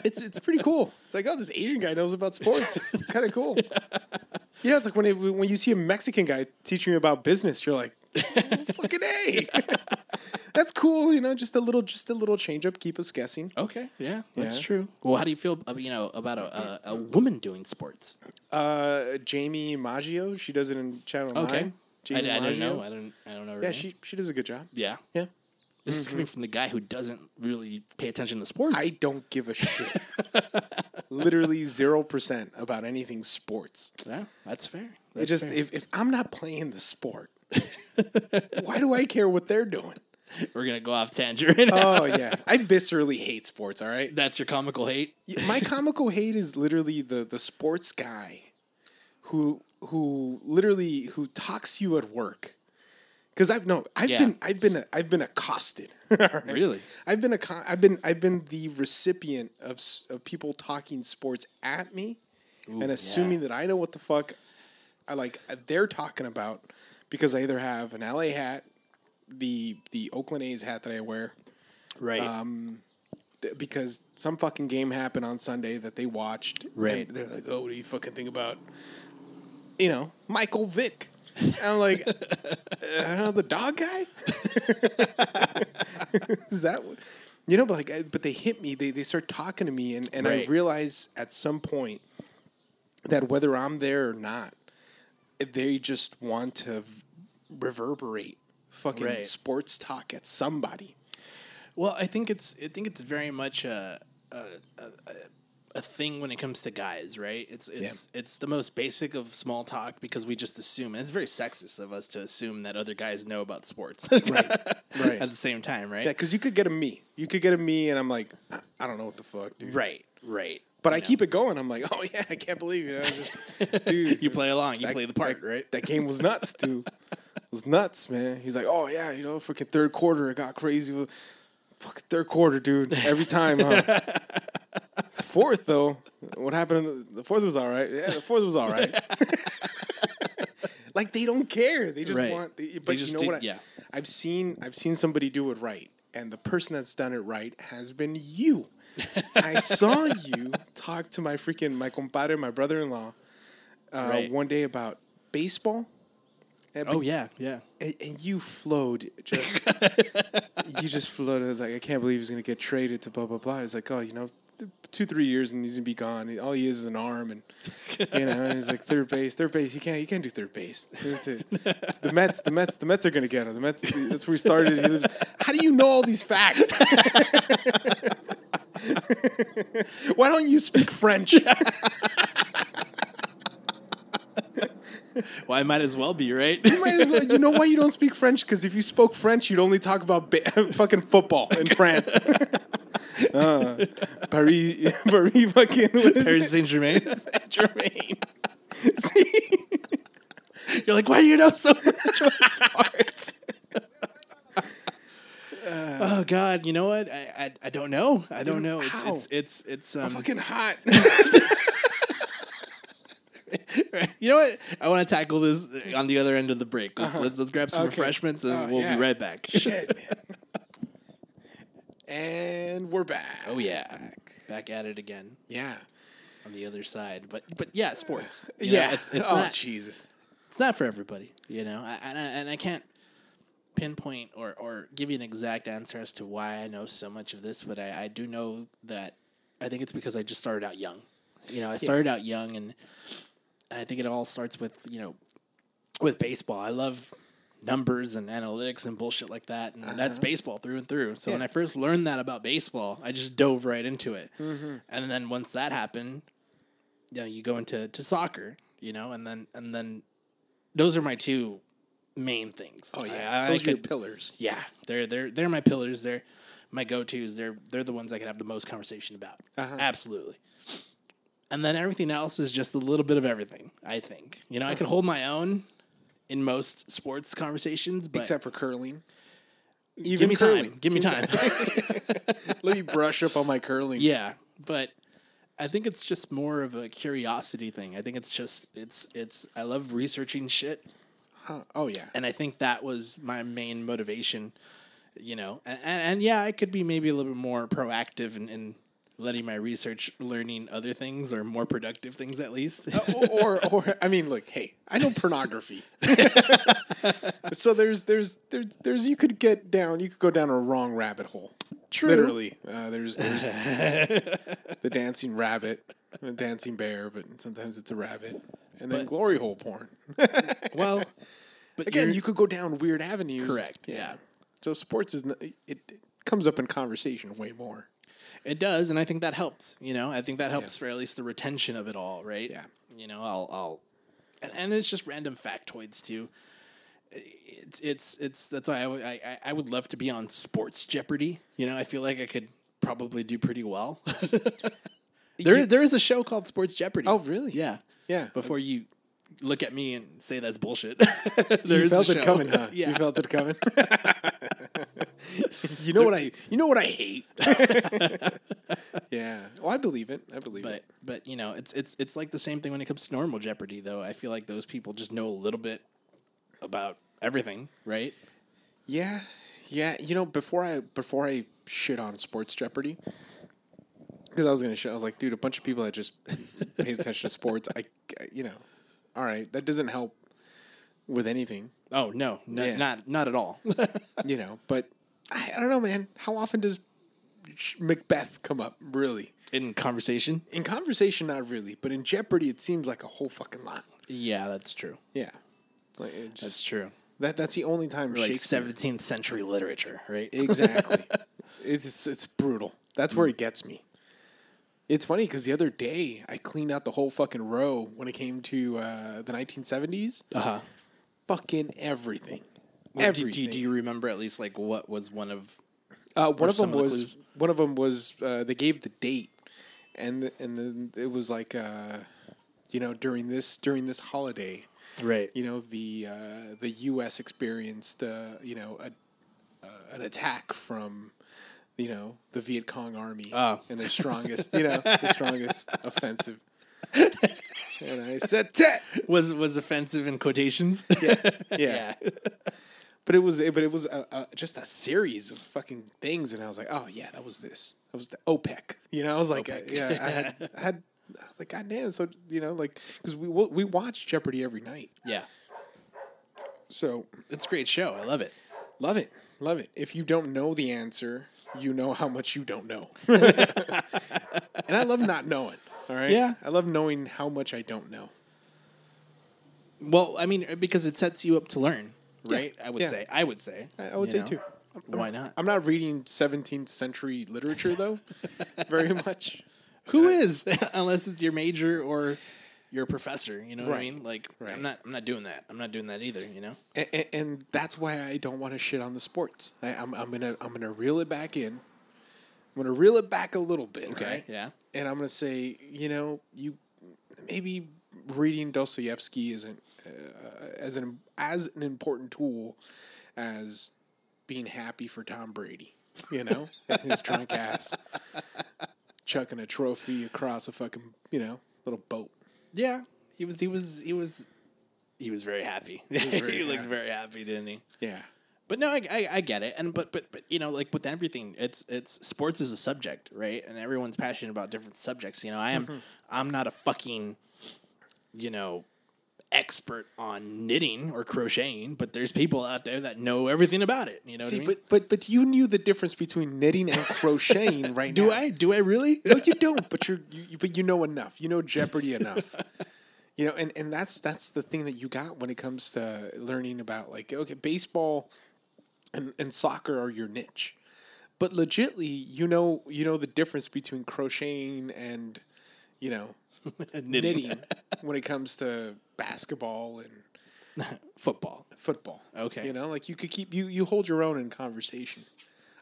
It's it's pretty cool. It's like, oh, this Asian guy knows about sports. It's kind of cool. You know, it's like when it, when you see a Mexican guy teaching you about business, you're like, fucking a. That's cool. You know, just a little, just a little change up, keep us guessing. okay, yeah, that's Yeah. true. Well, how do you feel? uh, You know about a, a, a woman doing sports? Uh, Jaime Maggio, she does it in Channel Okay, Nine. I, Jamie I don't know. I don't. I don't know. Yeah, name. she she does a good job. Yeah. Yeah, This is coming from the guy who doesn't really pay attention to sports. I don't give a shit. Literally zero percent about anything sports. yeah, that's fair. It just fair. if, if I'm not playing the sport, why do I care what they're doing? we're gonna go off tangent. Right now. Oh yeah, I viscerally hate sports. All right, That's your comical hate. my comical hate is literally the the sports guy who who literally who talks to you at work. Because I've no, I've Yeah. been I've been I've been accosted. right? Really? I've been a I've been I've been the recipient of of people talking sports at me and assuming that I know what the fuck I like they're talking about because I either have an LA hat, the the Oakland A's hat that I wear, Right. Um, th- because some fucking game happened on Sunday that they watched. Right. They're like, oh, what do you fucking think about, you know, Michael Vick? And I'm like, uh, I don't know, the dog guy? Is that what? You know, but like, but they hit me. They they start talking to me, and and I realize at some point that whether I'm there or not, they just want to v- reverberate fucking Right. sports talk at somebody. Well, I think it's I think it's very much a a, a, a thing when it comes to guys, right? It's it's it's the most basic of small talk because we just assume, and it's very sexist of us to assume that other guys know about sports, right? Right. At the same time, right? Yeah, because you could get a me. You could get a me, and I'm like, I don't know what the fuck, dude. Right, right. But I know. keep it going. I'm like, oh yeah, I can't believe it. I just, dude, You play along. You that- play the part, that- right? That game was nuts, dude. it was nuts, man. He's like, oh yeah, you know, freaking third quarter, it got crazy. Fucking third quarter, dude. Every time, huh? fourth though, what happened? In the, the fourth was all right. Yeah, the fourth was all right. like they don't care. They just Right. want. But just you know what? I, yeah. I've seen. I've seen somebody do it right, and the person that's done it right has been you. I saw you talk to my freaking my compadre, my brother-in-law, uh, Right. one day about baseball. And, Oh yeah, yeah. and, and you flowed just. you just flowed. I was like, I can't believe he's gonna get traded to blah blah blah. It's like, oh, you know, two three years and he's gonna be gone. All he is is an arm, and you know, and he's like third base, third base. He can't, he can't do third base. That's it. It's the Mets, the Mets, the Mets are gonna get him. The Mets. That's where we started. Lives- How do you know all these facts? Why don't you speak French? Well, I might as well be right. You might as well. You know why you don't speak French? Because if you spoke French, you'd only talk about ba- fucking football in France. Uh, Paris, Paris, fucking Paris? Saint Germain. Saint Germain. You're like, why do you know so much about sports? oh God, you know what? I, I I don't know. I don't know. It's How? it's it's it's um, fucking hot. You know what? I want to tackle this on the other end of the break. Let's let's, let's grab some Uh-huh. Okay. refreshments and Oh, we'll yeah. be right back. Shit. And we're back. Oh yeah, back at it again Yeah. on the other side. But but yeah, sports. You yeah. know, it's it's oh, not Jesus. it's not for everybody. You know, I, and I, and I can't pinpoint or or give you an exact answer as to why I know so much of this, but I, I do know that I think it's because I just started out young. You know, I started out young, and, and I think it all starts with you know with baseball. I love numbers and analytics and bullshit like that, and that's baseball through and through. So when I first learned that about baseball, I just dove right into it. And then once that happened, you know, you go into to soccer, you know, and then and then those are my two main things. Oh, yeah. I, I Those are your pillars. yeah, they're they're they're my pillars. They're my go tos. They're they're the ones I can have the most conversation about. Uh-huh. Absolutely. And then everything else is just a little bit of everything. I think you know I can hold my own in most sports conversations, but Except for curling. give me curling. time. Give me time. Let me brush up on my curling. yeah, but I think it's just more of a curiosity thing. I think it's just it's it's I love researching shit. Huh. Oh, yeah. and I think that was my main motivation. You know, and, and, and yeah, I could be maybe a little bit more proactive and, in letting my research learning other things or more productive things at least. or, or, or, I mean, look, hey, I know pornography. so there's, there's, there's, there's, you could get down, you could go down a wrong rabbit hole. True. Literally. Uh, there's, there's the dancing rabbit, the dancing bear, but sometimes it's a rabbit. And then But- glory hole porn. well, but Again, you're- could go down weird avenues. Correct, yeah. So sports is, n- it, it comes up in conversation way more. It does, and I think that helps. You know, I think that helps for at least the retention of it all, right? Yeah. You know, I'll, I'll, and, and it's just random factoids too. It's it's it's that's why I would- I I- I would love to be on Sports Jeopardy. You know, I feel like I could probably do pretty well. there, there is a show called Sports Jeopardy. Oh, really? Yeah, Yeah. Before you look at me and say that's bullshit, you There's felt it coming, huh? Yeah. You felt it coming. you know what I you know what I hate. yeah. Well, I believe it. I believe but it. but you know, it's it's it's like the same thing when it comes to normal Jeopardy. Though I feel like those people just know a little bit about everything, right? Yeah. Yeah. You know, before I before I shit on Sports Jeopardy, because I was gonna shit, I was like, dude, a bunch of people that just paid attention to sports. I, I- you know, all right, that doesn't help with anything, Oh no, no Yeah. not not at all. you know. But I, I don't know, man. How often does Macbeth come up? Really? In conversation, In conversation, not really, but in Jeopardy, it seems like a whole fucking lot. Yeah, that's true. Yeah, like just, That's true. that that's the only time Like 17th century literature, right? Exactly. it's it's brutal. That's where it gets me. It's funny because the other day I cleaned out the whole fucking row when it came to uh, the 1970s. Uh huh. Fucking everything. Do, Everything. do, do you remember at least like what was one of? Uh, one of some them of the was one of them was uh, they gave the date, and the, and then it was like uh, you know during this during this holiday, Right. you know the uh, the U.S. experienced uh, you know a, uh, an attack from you know the Viet Cong army Oh. and their strongest you know the strongest offensive. and I said, "Tet." Was was offensive in quotations? yeah. But it was, but it was a, a, just a series of fucking things, and I was like, oh yeah, that was this. That was the OPEC. You know, I was like, uh, yeah, I had, I had, I was like, god damn. So you know, like, because we we watch Jeopardy every night, yeah. so It's a great show. I love it. love it, love it. If you don't know the answer, you know how much you don't know, and I love not knowing. All right, Yeah. I love knowing how much I don't know. Well, I mean, because it sets you up to learn, Yeah. right? I would Yeah. say. I would say. I, I would say know? too. Why not? I'm not reading 17th century literature though, very much. Who uh, is? Unless it's your major or your professor. You know what I Right. mean? Like, Right. I'm not. I'm not doing that. I'm not doing that either. You know. and, and, and that's why I don't want to shit on the sports. I, I'm, I'm gonna I'm gonna reel it back in. I'm gonna reel it back a little bit, right? Yeah. And I'm gonna say, you know, you maybe reading Dostoevsky isn't uh, as an as an important tool as being happy for Tom Brady, you know, and his drunk ass chucking a trophy across a fucking you know little boat. Yeah. He was. He was. He was. He was very happy. He, very looked happy. very happy, didn't he? Yeah. But no, I, I, I get it, and but but but you know, like with everything, it's it's sports is a subject, right? And everyone's passionate about different subjects. You know, I am Mm-hmm. I'm not a fucking, you know, expert on knitting or crocheting, but there's people out there that know everything about it. You know See, what I mean? but but but you knew the difference between knitting and crocheting, right? do now. I? Do I really? No, you don't. But you're you, you- but you know enough. You know Jeopardy enough. you know, and and that's that's the thing that you got when it comes to learning about like okay, baseball and and soccer are your niche, but legitly, you know you know the difference between crocheting and you know knitting when it comes to basketball and football. football. Okay. You know, like you could keep you you hold your own in conversation.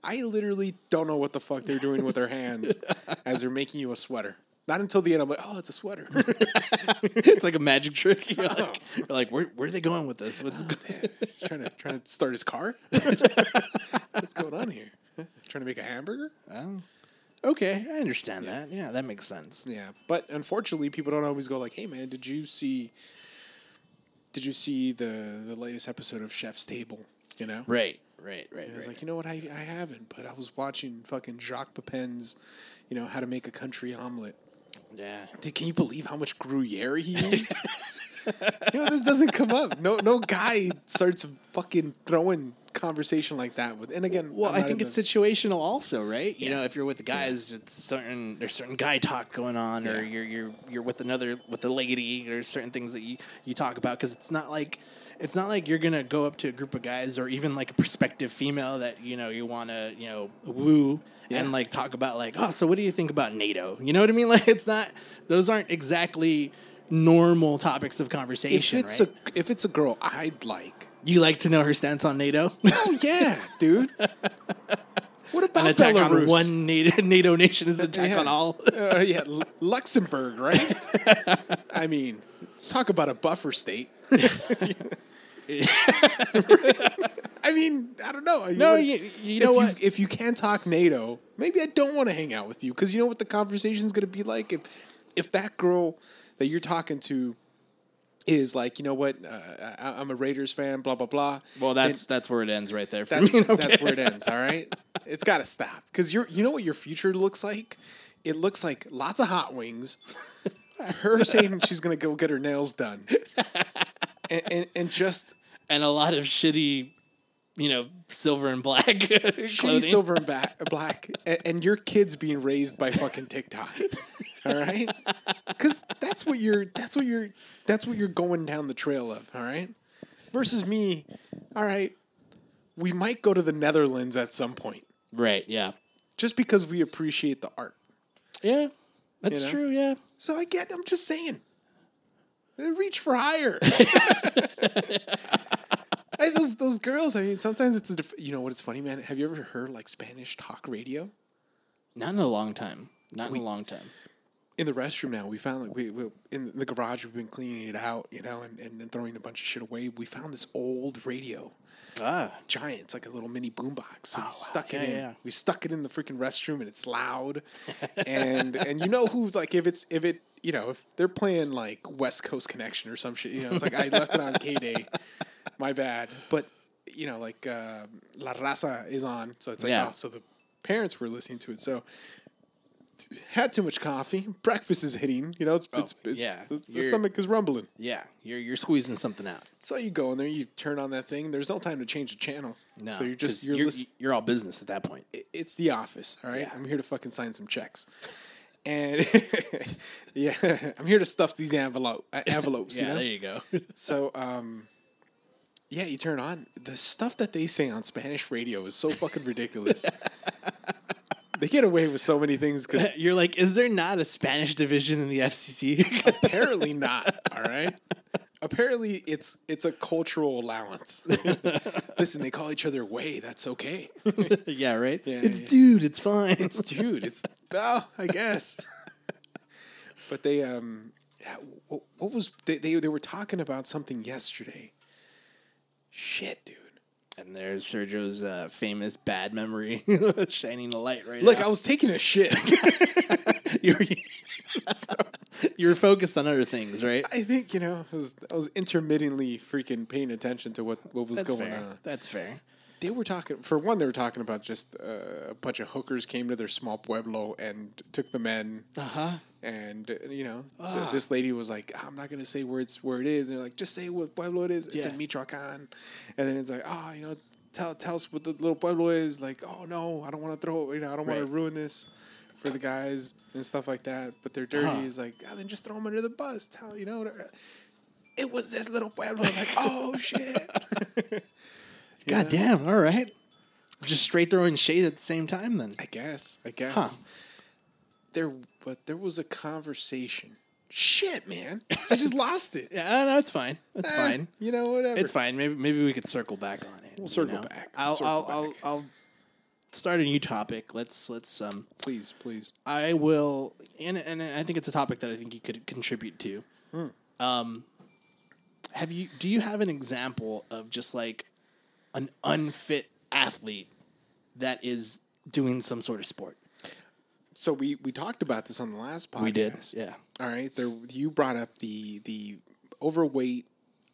I literally don't know what the fuck they're doing with their hands as they're making you a sweater. Not until the end, I'm like, oh, it's a sweater. it's like a magic trick. You're like, oh. you're like where where are they going with this? What's oh, He's trying to trying to start his car. What's going on here? Trying to make a hamburger? Um, okay? I understand that. Yeah, that makes sense. Yeah, but unfortunately, people don't always go like, "Hey, man, did you see? Did you see the the latest episode of Chef's Table?" You know, Right, right, right. I was right. like, you know what? I, I haven't, but I was watching fucking Jacques Pepin's, you know, how to make a country omelet. yeah. Dude, can you believe how much Gruyere he used? you know, this doesn't come up. No, no guy starts fucking throwing conversation like that with. And again, Well, I think it's situational, also, right? You Yeah. know, if you're with the guys, it's certain there's certain guy talk going on, or Yeah. you're you're you're with another with a lady. There's certain things that you you talk about because it's not like it's not like you're gonna go up to a group of guys or even like a prospective female that you know you want to you know woo Yeah. and like talk about like oh so what do you think about NATO? You know what I mean? Like it's not those aren't exactly normal topics of conversation. if it's right? a if it's a girl I'd like. You like to know her stance on NATO? Oh yeah, dude. What An about attack Belarus? on one NATO, NATO nation is an attack yeah. on all. uh, yeah, Lu- Luxembourg, right? I mean, talk about a buffer state. I mean, I don't know. No, you- you if know what? if you can't talk NATO, maybe I don't want to hang out with you because you know what the conversation's going to be like if if that girl that you're talking to is like, you know what, uh, I, I'm a Raiders fan, blah blah blah. Well, that's that's where it ends right there. For that's me. that's where it ends. All right, it's got to stop because you're you know what your future looks like. It looks like lots of hot wings. Her saying she's gonna go get her nails done, and, and, and just and a lot of shitty, you know, silver and black shitty clothing. silver and ba- black, and, and your kids being raised by fucking TikTok. All right, because That's what you're. That's what you're. That's what you're going down the trail of. All right. Versus me. All right. We might go to the Netherlands at some point, Right. Yeah. just because we appreciate the art. Yeah. That's You know? true. Yeah. So I get. I'm just saying. Reach for higher. Hey, those those girls. I mean, sometimes it's a. Def- you know what? It's funny, man. Have you ever heard like Spanish talk radio? Not in a long time. Not in a long time. In the restroom now. We found like we, we in the garage. We've been cleaning it out, you know, and, and then throwing a bunch of shit away. We found this old radio, Ah. giant, it's like a little mini boombox. So we wow. stuck it Yeah, in. yeah. We stuck it in the freaking restroom, and it's loud. and and you know who like if it's if it you know if they're playing like West Coast Connection or some shit, you know, it's like I left it on K Day. My bad, but you know, like uh, La Raza is on, so it's like Yeah. oh, so the parents were listening to it, so had too much coffee. Breakfast is hitting. You know, it's, it's, it's Oh, yeah. the, the stomach is rumbling. Yeah. You're you're squeezing something out. So you go in there, you turn on that thing. There's no time to change the channel. No. so you're just you're, you're, lis- you're all business at that point. It's the office. All right, Yeah. I'm here to fucking sign some checks, and yeah, I'm here to stuff these envelope uh, envelopes. Yeah. you know? There you go. So um, yeah, you turn on the stuff that they say on Spanish radio is so fucking ridiculous. They get away with so many things because you're like, is there not a Spanish division in the FCC? apparently not. All right. Apparently, it's it's a cultural allowance. Listen, they call each other "way." That's okay. yeah. Right. Yeah, it's yeah. dude. It's fine. It's dude. It's oh, I guess. But they um, what, what was they, they they were talking about something yesterday? Shit, dude. And there's Sergio's uh, famous bad memory shining a light right Look, now. I was taking a shit. you were, you were focused on other things, right? I think you know I was, I was intermittently freaking paying attention to what what was That's going fair. on. That's fair. They were talking for one. They were talking about just uh, a bunch of hookers came to their small pueblo and took the men. Uh huh. And uh, you know, th- this lady was like, "I'm not gonna say where it's where it is." And they're like, "Just say what pueblo it is. It's Yeah. in Michoacan." And then it's like, "Oh, you know, tell tell us what the little pueblo is." Like, "Oh no, I don't want to throw. You know, I don't want to ruin this for the guys and stuff like that." But they're dirty. Huh. He's like, oh, "Then just throw them under the bus." Tell you know. It was this little pueblo. like, oh shit. God damn. All right. Just straight throwing shade at the same time, then. I guess. I guess. Huh. There, but there was a conversation. Shit, man! I just lost it. Yeah, no, it's fine. It's Eh, fine. You know, whatever. It's fine. Maybe maybe we could circle back on it. We'll circle back. I'll circle I'll, I'll. I'll start a new topic. Let's let's um. Please, please. I will, and and I think it's a topic that I think you could contribute to. Hmm. Um, have you? Do you have an example of just like an unfit athlete that is doing some sort of sport? So we we talked about this on the last podcast. We did, yeah. All right. There, you brought up the the overweight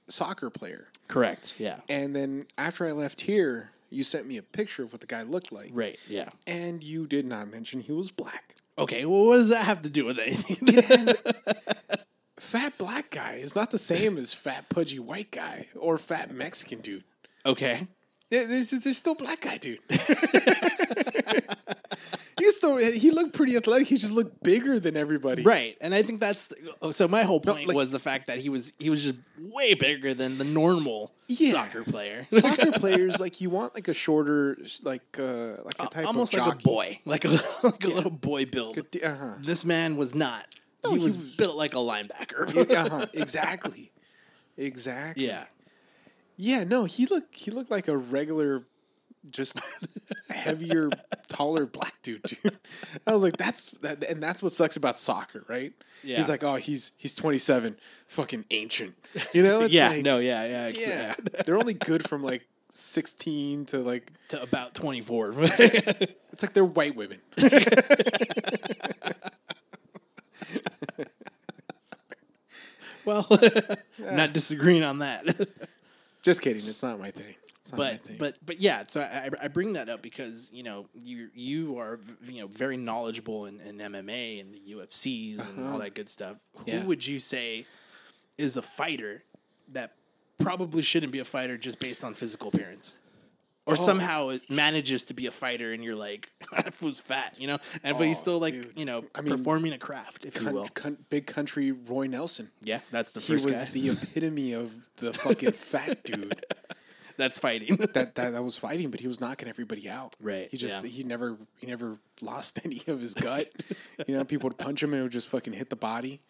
soccer player, Correct. Yeah. and then after I left here, you sent me a picture of what the guy looked like, Right. Yeah. and you did not mention he was black. Okay. Well, what does that have to do with anything? Fat black guy is not the same as fat pudgy white guy or fat Mexican dude. Okay. There's, there's still black guy dude. he still he looked pretty athletic. He just looked bigger than everybody. Right, and I think that's the, so. My whole point like- was the fact that he was he was just way bigger than the normal Yeah. soccer player. Soccer players like you want like a shorter like uh like a type almost of like a boy, like a like a little boy build. Uh huh. This man was not. No, he, he was, was- built like a linebacker. uh huh. Exactly. Exactly. yeah, Yeah. No, he looked he looked like a regular, just heavier, taller black dude. dude. I was like, that's that, and that's what sucks about soccer, right? Yeah. He's like, oh, he's he's twenty seven, fucking ancient. You know? Yeah, like- no, yeah, yeah, ex- Yeah. They're only good from like sixteen to like to about twenty four. it's like they're white women. well, not disagreeing on that. Just kidding. It's not my thing. It's not my but thing. but but yeah so I, I bring that up because you know you you are you know very knowledgeable in, in MMA and the UFCs and all that good stuff Uh-huh. Yeah. who would you say is a fighter that probably shouldn't be a fighter just based on physical appearance or oh. somehow it manages to be a fighter, and you're like, was fat, you know, and but he's Oh, still like, dude. you know, I mean, performing a craft, if you will. cunt- big country Roy Nelson. Yeah, that's the He was guy the epitome of the fucking fat dude that's fighting. that, that that was fighting, but he was knocking everybody out. Right, He just yeah. he never he never lost any of his gut. you know, people would punch him and it would just fucking hit the body.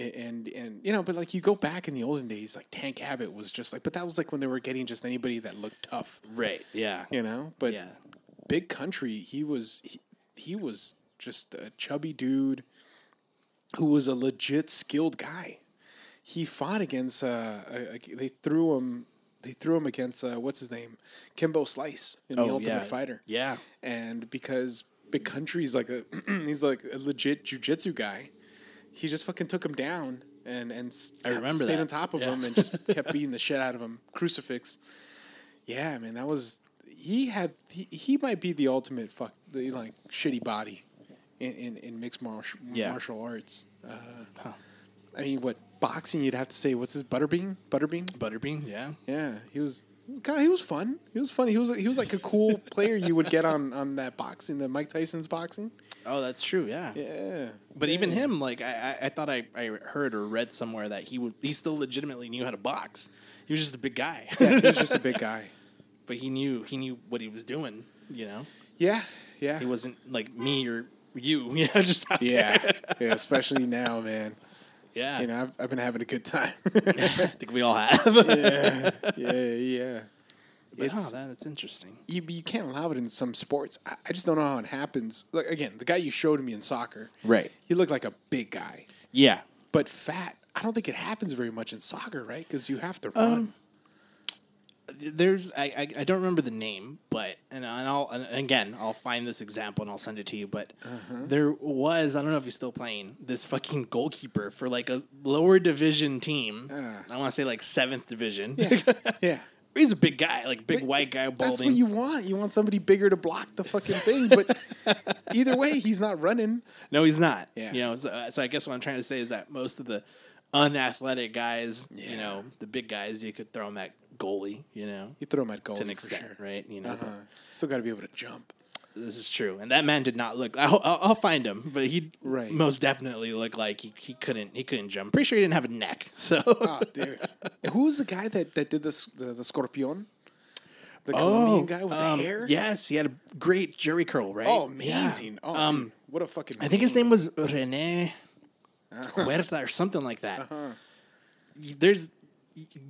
And and you know, but like you go back in the olden days, like Tank Abbott was just like, but that was like when they were getting just anybody that looked tough. right. Yeah. You know, but Yeah. big country, he was he, he was just a chubby dude who was a legit skilled guy. He fought against uh, a, a- they threw him they threw him against uh, what's his name Kimbo Slice in the Ultimate Oh, yeah. Fighter. Yeah. and because Big Country's like a he's like a legit jujitsu guy, he just fucking took him down and and I remember stayed that. on top of Yeah. him and just kept beating the shit out of him. Crucifix. Yeah, man, that was he had he, he might be the ultimate fuck the like shitty body in in, in mixed martial Yeah. martial arts. Uh, I mean, what boxing? You'd have to say what's his butterbean? Butterbean? Butterbean. Yeah. Yeah, he was. God, he was fun. He was funny. He was he was like a cool player you would get on on that boxing, the Mike Tyson's boxing. Oh, that's true. Yeah. Yeah, But even him, like I, I, I thought I, I heard or read somewhere that he was he still legitimately knew how to box. He was just a big guy, yeah, he was just a big guy. but he knew he knew what he was doing. You know, Yeah, yeah, he wasn't like me or you. You know, just yeah, yeah. Especially now, man. yeah. You know, I've, I've been having a good time. I think we all have. yeah, yeah, yeah. But, oh, that, that's interesting. You, you can't allow it in some sports. I, I just don't know how it happens. Like again, the guy you showed me in soccer, Right. He looked like a big guy, Yeah. but fat. I don't think it happens very much in soccer, right? Because you have to um, run. there's I, I I don't remember the name, but and, and I'll and again I'll find this example and I'll send it to you. But uh-huh. there was I don't know if he's still playing this fucking goalkeeper for like a lower division team. Ah. I want to say like seventh division. yeah, yeah. He's a big guy, like big white guy, balding. That's what you want. You want somebody bigger to block the fucking thing. But either way, he's not running. no, he's not. Yeah. You know, so, uh, so I guess what I'm trying to say is that most of the unathletic guys, you know, the big guys, you could throw them at goalie. You know, You throw him at goalie to an for extent, sure. right? You know, Uh-huh. Still got to be able to jump. This is true, and that man did not look. I'll, I'll, I'll find him, but he Right. most definitely looked like he, he couldn't he couldn't jump. Pretty sure he didn't have a neck. So Oh, dude. Who's the guy that, that did this, the, the Scorpion? The Colombian guy with um, the hair? Yes, he had a great Jheri curl, right? Oh, Yeah. amazing. Oh, um, dude. What a fucking. I think his name. name was Rene Huerta or something like that. Uh-huh. There's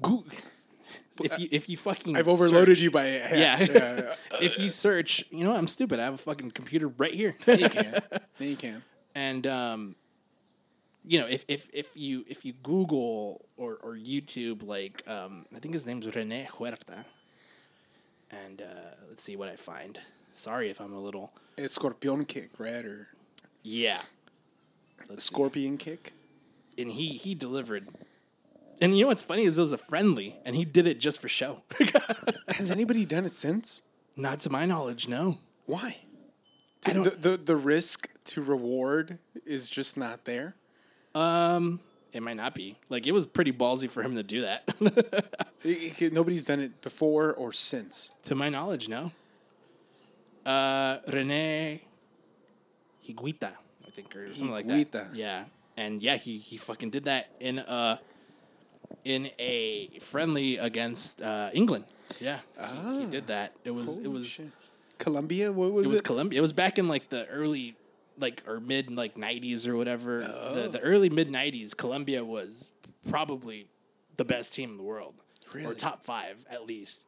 Goo- if you if you fucking I've overloaded search- you by. Yeah. yeah. if you search, you know, what, I'm stupid. I have a fucking computer right here. You can. You can. and um, you know if, if if you if you Google or, or YouTube like um, I think his name's Rene Huerta, and uh, let's see what I find. Sorry if I'm a little It's Scorpion kick, right? Or yeah. Let's see. Scorpion kick? and he he delivered. And you know what's funny is it was a friendly, and he did it just for show. Has anybody done it since? Not to my knowledge, no. Why? I don't- The, the, the risk to reward is just not there. Um, it might not be. Like it was pretty ballsy for him to do that. It- it- nobody's done it before or since. to my knowledge, no. Uh, Rene Higuita, I think, or something like that. Yeah, and yeah, he he fucking did that in a in a friendly against uh, England. Yeah, he, he did that. It was it was shit. Colombia? What was it it? was Colombia. It was back in like the early, like or mid like nineties or whatever. Oh. The, the early mid nineties, Colombia was probably the best team in the world, or top five at least.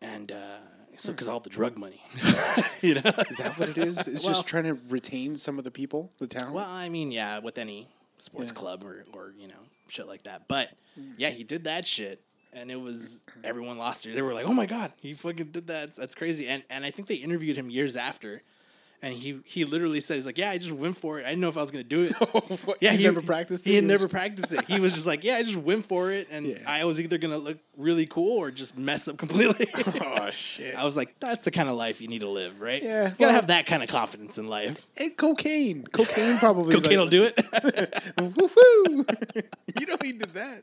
And uh, so, because all the drug money, you know. Is that what it is? It's Well- just trying to retain some of the people, the talent. Well, I mean, yeah, with any sports Yeah. club or, or you know shit like that. But yeah, he did that shit, and it was everyone lost it. They were like, "Oh my god, he fucking did that. That's crazy." And and I think they interviewed him years after, and he he literally says like, "Yeah, I just went for it. I didn't know if I was gonna do it." Yeah, he's he never practiced. He it? had never practiced it. He was just like, "Yeah, I just went for it, and Yeah. I was either gonna look really cool or just mess up completely." Oh shit! I was like, "That's the kind of life you need to live, right? Yeah, you gotta well- have that kind of confidence in life." And cocaine, cocaine probably. Cocaine will like, do it. Woohoo! you know he did that.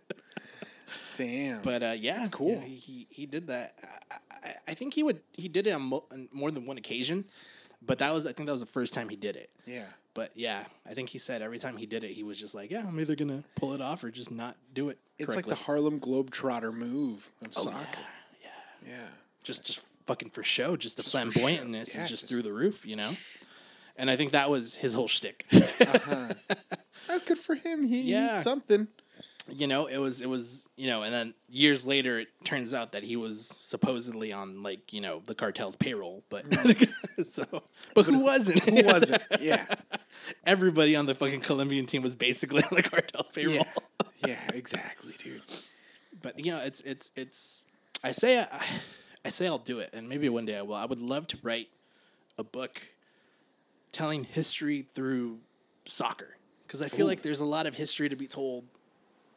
Damn. But uh, yeah, cool. yeah, he, he he did that. I, I- I, I think he would he did it on, mo- on more than one occasion, but that was I think that was the first time he did it. Yeah. But yeah, I think he said every time he did it, he was just like, "Yeah, I'm either gonna pull it off or just not do it." It's like the Harlem Globetrotter move of Oh, soccer. yeah, yeah. Yeah. just just fucking for show, just the show. flamboyantness Yeah, is just, just- through the roof, you know. And I think that was his whole shtick. Uh-huh. That's good for him. He Yeah. needs something. You know, it was it was you know, and then years later, it turns out that he was supposedly on like you know the cartel's payroll, but so but who wasn't? Mm. Who was it? Yeah. Everybody on the fucking Colombian team was basically on the cartel's payroll. Yeah. Yeah, exactly, dude. But you know, it's it's it's. I say I, I say I'll do it, and maybe one day I will. I would love to write a book telling history through soccer because I feel like there's a lot of history to be told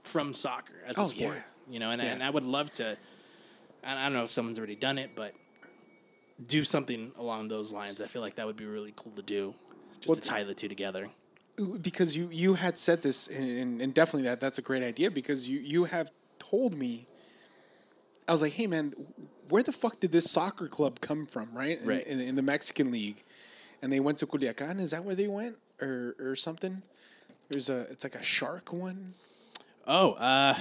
from soccer as a Oh, sport. yeah. You know, and Yeah. and I would love to. I don't know if someone's already done it, but do something along those lines. I feel like that would be really cool to do, just Well, to tie the two together. because you you had said this and, and, and definitely that that's a great idea because you you have told me I was like hey man where the fuck did this soccer club come from right in, Right. in, in the Mexican league and they went to Culiacan is that where they went or or something there's a it's like a shark one Oh, uh,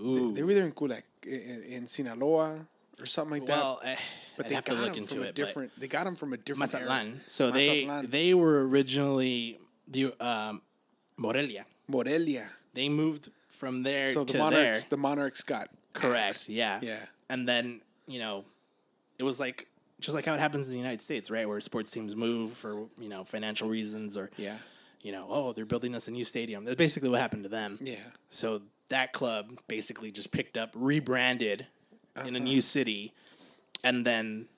ooh. they were either in Culiac in, in Sinaloa or something like well, that eh, but I'd they have got to look them into from it. a different they got them from a different area. Mazatlan. So they Mazatlan. they were originally the um, Morelia. Morelia They moved from there so the to monarchs there. the monarchs got Correct. Yeah. Yeah. And then you know, it was like just like how it happens in the United States, right? Where sports teams move for you know financial reasons or yeah you know, oh, they're building us a new stadium. That's basically what happened to them. yeah So that club basically just picked up, rebranded in a Uh-huh. new city, and then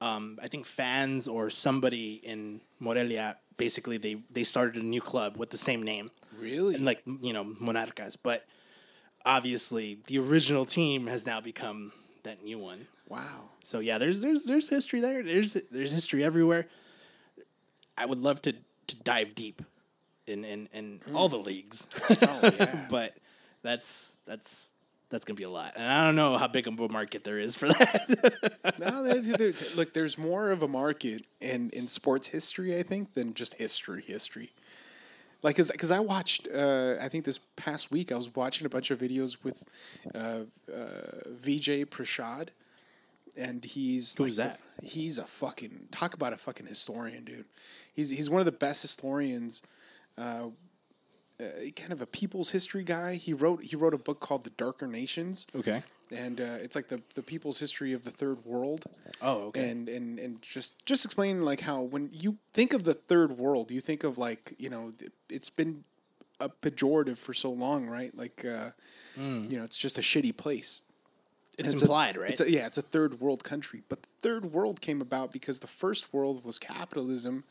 um, I think fans or somebody in Morelia basically they they started a new club with the same name really and like you know Monarcas, but obviously the original team has now become that new one. wow So yeah, there's there's there's history there. There's there's history everywhere. I would love to to dive deep in in, in all the leagues. Oh, yeah. but that's that's that's gonna be a lot, and I don't know how big of a market there is for that. No, there, there, look, there's more of a market in, in sports history, I think, than just history. History, like, cause, 'cause I watched, uh, I think this past week, I was watching a bunch of videos with uh, uh, Vijay Prashad, and he's Who's like that? the- he's a fucking talk about a fucking historian, dude. He's he's one of the best historians. Uh, uh, kind of a people's history guy. He wrote he wrote a book called The Darker Nations okay. and uh, it's like the, the people's history of the third world. Oh, okay. And and and just just explain like how when you think of the third world, you think of like you know it's been a pejorative for so long, right? Like uh, you know, it's just a shitty place. It's a- implied, right? It's a, yeah, it's a third world country, but the third world came about because the first world was capitalism,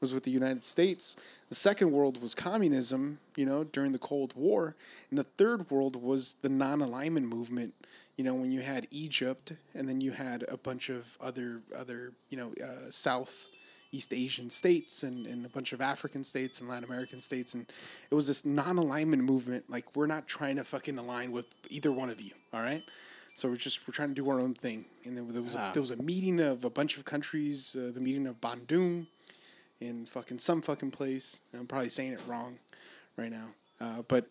was with the United States. The second world was communism, you know, during the Cold War, and the third world was the non-alignment movement. You know, when you had Egypt, and then you had a bunch of other other you know uh, South. East Asian states and, and a bunch of African states and Latin American states and it was this non-alignment movement like we're not trying to fucking align with either one of you all right so we're just we're trying to do our own thing. And then there was a, Ah. there was a meeting of a bunch of countries, uh, the meeting of Bandung, in fucking some fucking place. I'm probably saying it wrong right now, uh, but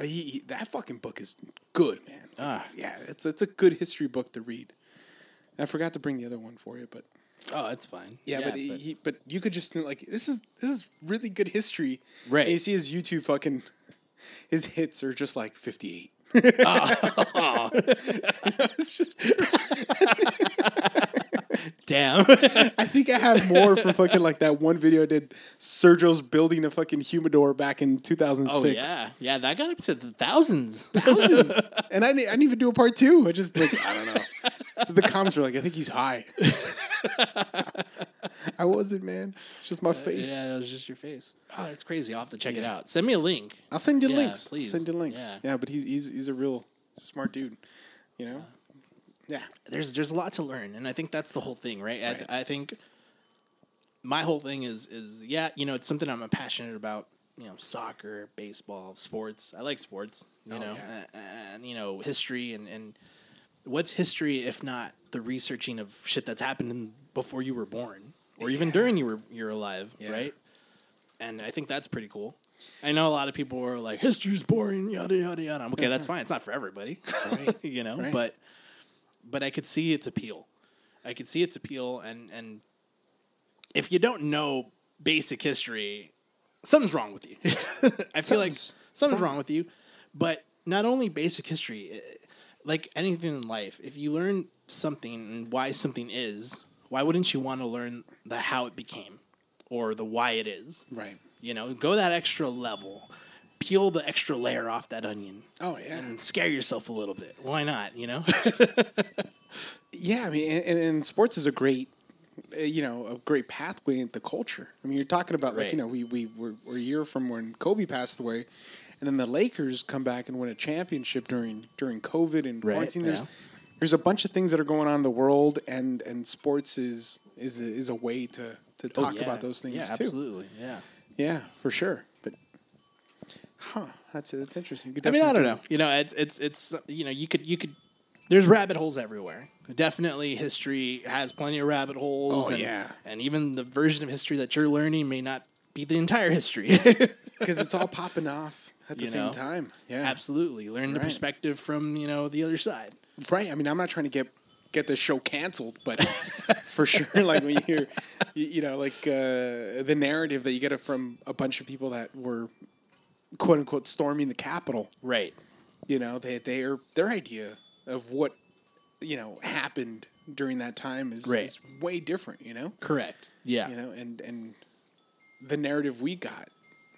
he, he- that fucking book is good, man. Ah. yeah, it's it's a good history book to read. I forgot to bring the other one for you, but oh, that's fine. yeah, but, he, he- but you could just like this is this is really good history. Right. And you see his YouTube fucking his hits are just like 58. it's just damn. I think I have more for fucking like that one video I did. Sergio's building a fucking humidor back in 2006. oh yeah, yeah. That got up to the thousands. Thousands. and I, didn't- I didn't even do a part two. I just like I don't know. the comments were like, I think he's high. I wasn't, man. It's just my uh, face. Yeah, it was just your face. Ah. Oh, that's crazy. I'll have to check it out. Send me a link. I'll send you Yeah, links. please. Send you links. Yeah. Yeah. but he's he's he's a real smart dude. You know. Yeah. There's there's a lot to learn, and I think that's the whole thing, right? Right. I, I think my whole thing is is yeah, you know, it's something I'm passionate about. You know, soccer, baseball, sports. I like sports. You Oh, know, yeah. and, and you know, history and and what's history if not the researching of shit that's happened before you were born or even during you were you're alive, Yeah. right? And I think that's pretty cool. I know a lot of people are like, "History's boring," yada yada yada. I'm okay. That's fine. It's not for everybody, Right. you know. Right. But but I could see its appeal. I could see its appeal, and and if you don't know basic history, something's wrong with you. I feel like Something's something's wrong with you. But not only basic history, eh, like anything in life, if you learn something and why something is, why wouldn't you want to learn the how it became or the why it is? Right. You know, go that extra level, peel the extra layer off that onion, Oh yeah. and scare yourself a little bit. Why not? You know. Yeah, I mean, and, and sports is a great, uh, you know, a great pathway into culture. I mean, you're talking about like you know, we we were, we're a year from when Kobe passed away, and then the Lakers come back and win a championship during during COVID and Right, quarantine. There's yeah. There's a bunch of things that are going on in the world, and and sports is is a, is a way to to oh, talk Oh, yeah. about those things Yeah, too. absolutely. Yeah. Yeah, for sure. But huh, that's that's interesting. I mean, I don't know. You know, it's it's it's you know, you could you could. There's rabbit holes everywhere. Definitely, history has plenty of rabbit holes. Oh, and, yeah. and even the version of history that you're learning may not be the entire history. because it's all popping off at the You same know? time. Yeah, Absolutely, learn the perspective from you know the other side. Right. I mean, I'm not trying to get get this show canceled, but for sure, like when you hear, you, you know, like uh, the narrative that you get it from a bunch of people that were quote unquote storming the Capitol. Right. You know, they their their idea of what you know happened during that time is, Right. is way different. You know, Correct. Yeah. you know, and and the narrative we got.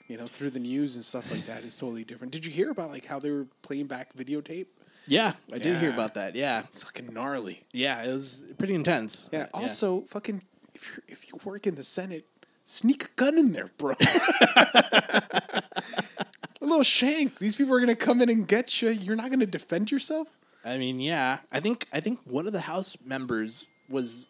You know, through the news and stuff like that is totally different. Did you hear about like how they were playing back videotape? Yeah, I did hear about that. Yeah. It's fucking gnarly. Yeah, it was pretty intense. Yeah. Also, fucking, if you if you work in the Senate, sneak a gun in there, bro. a little shank. These people are gonna come in and get you. You're not gonna defend yourself. I mean, yeah. I think I think one of the House members was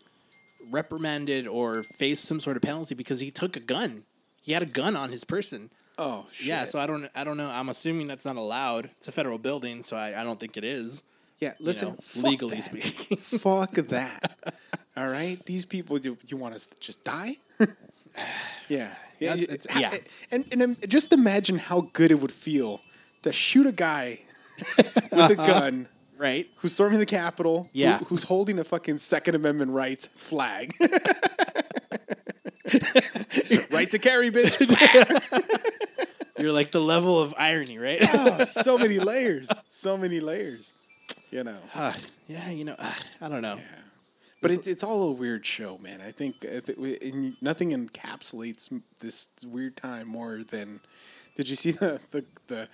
reprimanded or faced some sort of penalty because he took a gun. He had a gun on his person. Oh, shit. Yeah, so I don't I don't know. I'm assuming that's not allowed. It's a federal building, so I, I don't think it is. yeah. you Listen, know, legally that. speaking. fuck that. All right, these people. Do you want us to just die? yeah. Yeah. It's- it's- yeah. And and just imagine how good it would feel to shoot a guy with a gun. right? who's storming the Capitol, who- Yeah. who's holding a fucking Second Amendment rights flag. Right to carry, bitch. You're like the level of irony, right? Oh, so many layers. So many layers. You know. Ah, yeah, you know, ah, I don't know. But it's, it's all a weird show, man. I think I thi- and nothing encapsulates this weird time more than. Did you see the, the, the,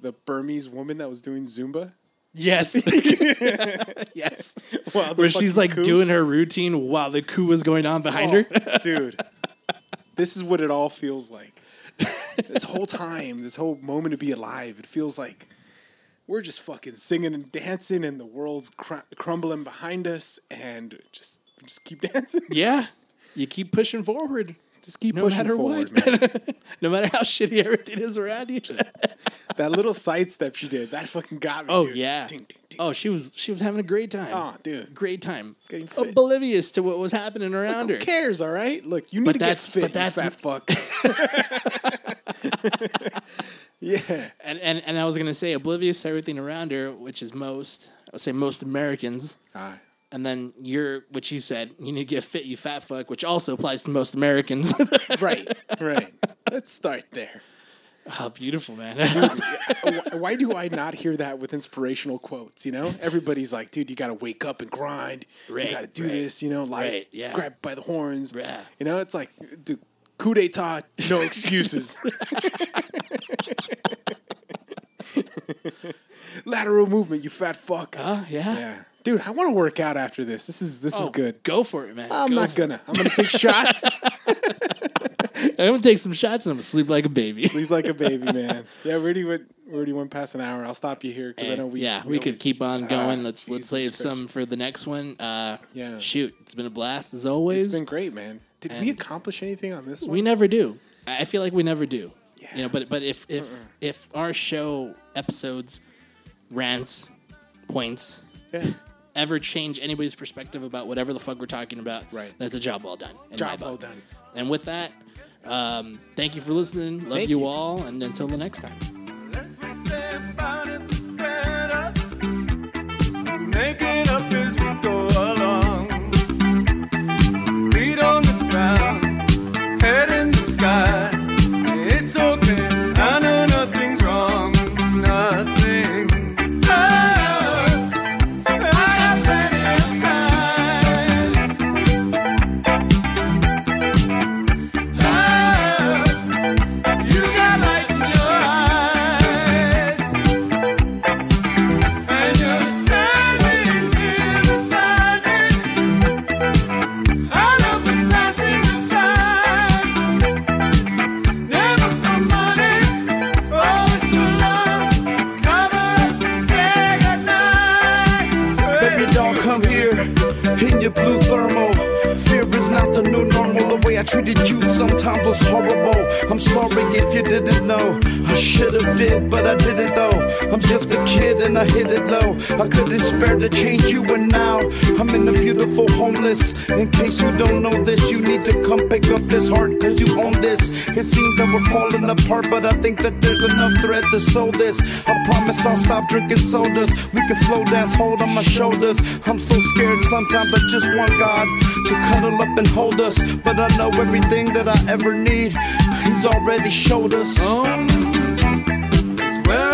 the Burmese woman that was doing Zumba? Yes. yes. Wow, Where she's like coup? doing her routine while the coup was going on behind oh, her. Oh, dude. This is what it all feels like. This whole time, this whole moment to be alive, it feels like we're just fucking singing and dancing, and the world's cr- crumbling behind us, and just just keep dancing. Yeah. You keep pushing forward. Just keep No pushing matter forward, what. man. No matter how shitty everything is around you. That little sidestep she did, that fucking got me. oh dude. yeah. Ding, ding, ding. Oh, she was she was having a great time. Oh, dude. Great time. Oblivious to what was happening around Who her. Who cares? All right. Look, you need But to get fit. but that's- fat fuck. yeah. And, and and I was gonna say oblivious to everything around her, which is most I would say most Americans. Ah, And then you're what you said, you need to get fit, you fat fuck, which also applies to most Americans. right. Right. Let's start there. How beautiful, man. why, why do I not hear that with inspirational quotes? You know, everybody's like, "Dude, you got to wake up and grind. Right, you got to do right. this." You know, like Right, yeah. grab by the horns. Yeah. You know, it's like, dude, coup d'état, no excuses. Lateral movement, you fat fuck. oh, yeah. yeah, dude, I want to work out after this. This is this Oh, is good. Go for it, man. I'm Go not gonna. I'm gonna take shots. I'm gonna take some shots and I'm gonna sleep like a baby. Sleep like a baby, man. Yeah, we already went. We already went past an hour. I'll stop you here because I know we. yeah, we, could keep on going. Ah, let's let's save some for the next one. Uh, Yeah. Shoot, it's been a blast as always. It's been great, man. Did we accomplish anything on this one? we never do. I feel like we never do. Yeah. You know, but but if if if our show episodes, rants, points, Yeah. Ever change anybody's perspective about whatever the fuck we're talking about, Right. that's a job well done. Job well done. And with that, um, thank you for listening. Love you you. all, and until the next time. I treated you sometimes was horrible. I'm sorry if you didn't know. I should have did, but I didn't though. I'm just a kid and I hit it low. I couldn't spare to change you, and now I'm in a beautiful homeless. In case you don't know this, you need to come pick up this heart, cause you own this. It seems that we're falling apart, but I think that there's enough thread to sew this. I promise I'll stop drinking sodas. We can slow dance, hold on my shoulders. I'm so scared sometimes I just want God to cuddle up and hold us. But I know everything that I ever need, He's already showed us. Oh, Is where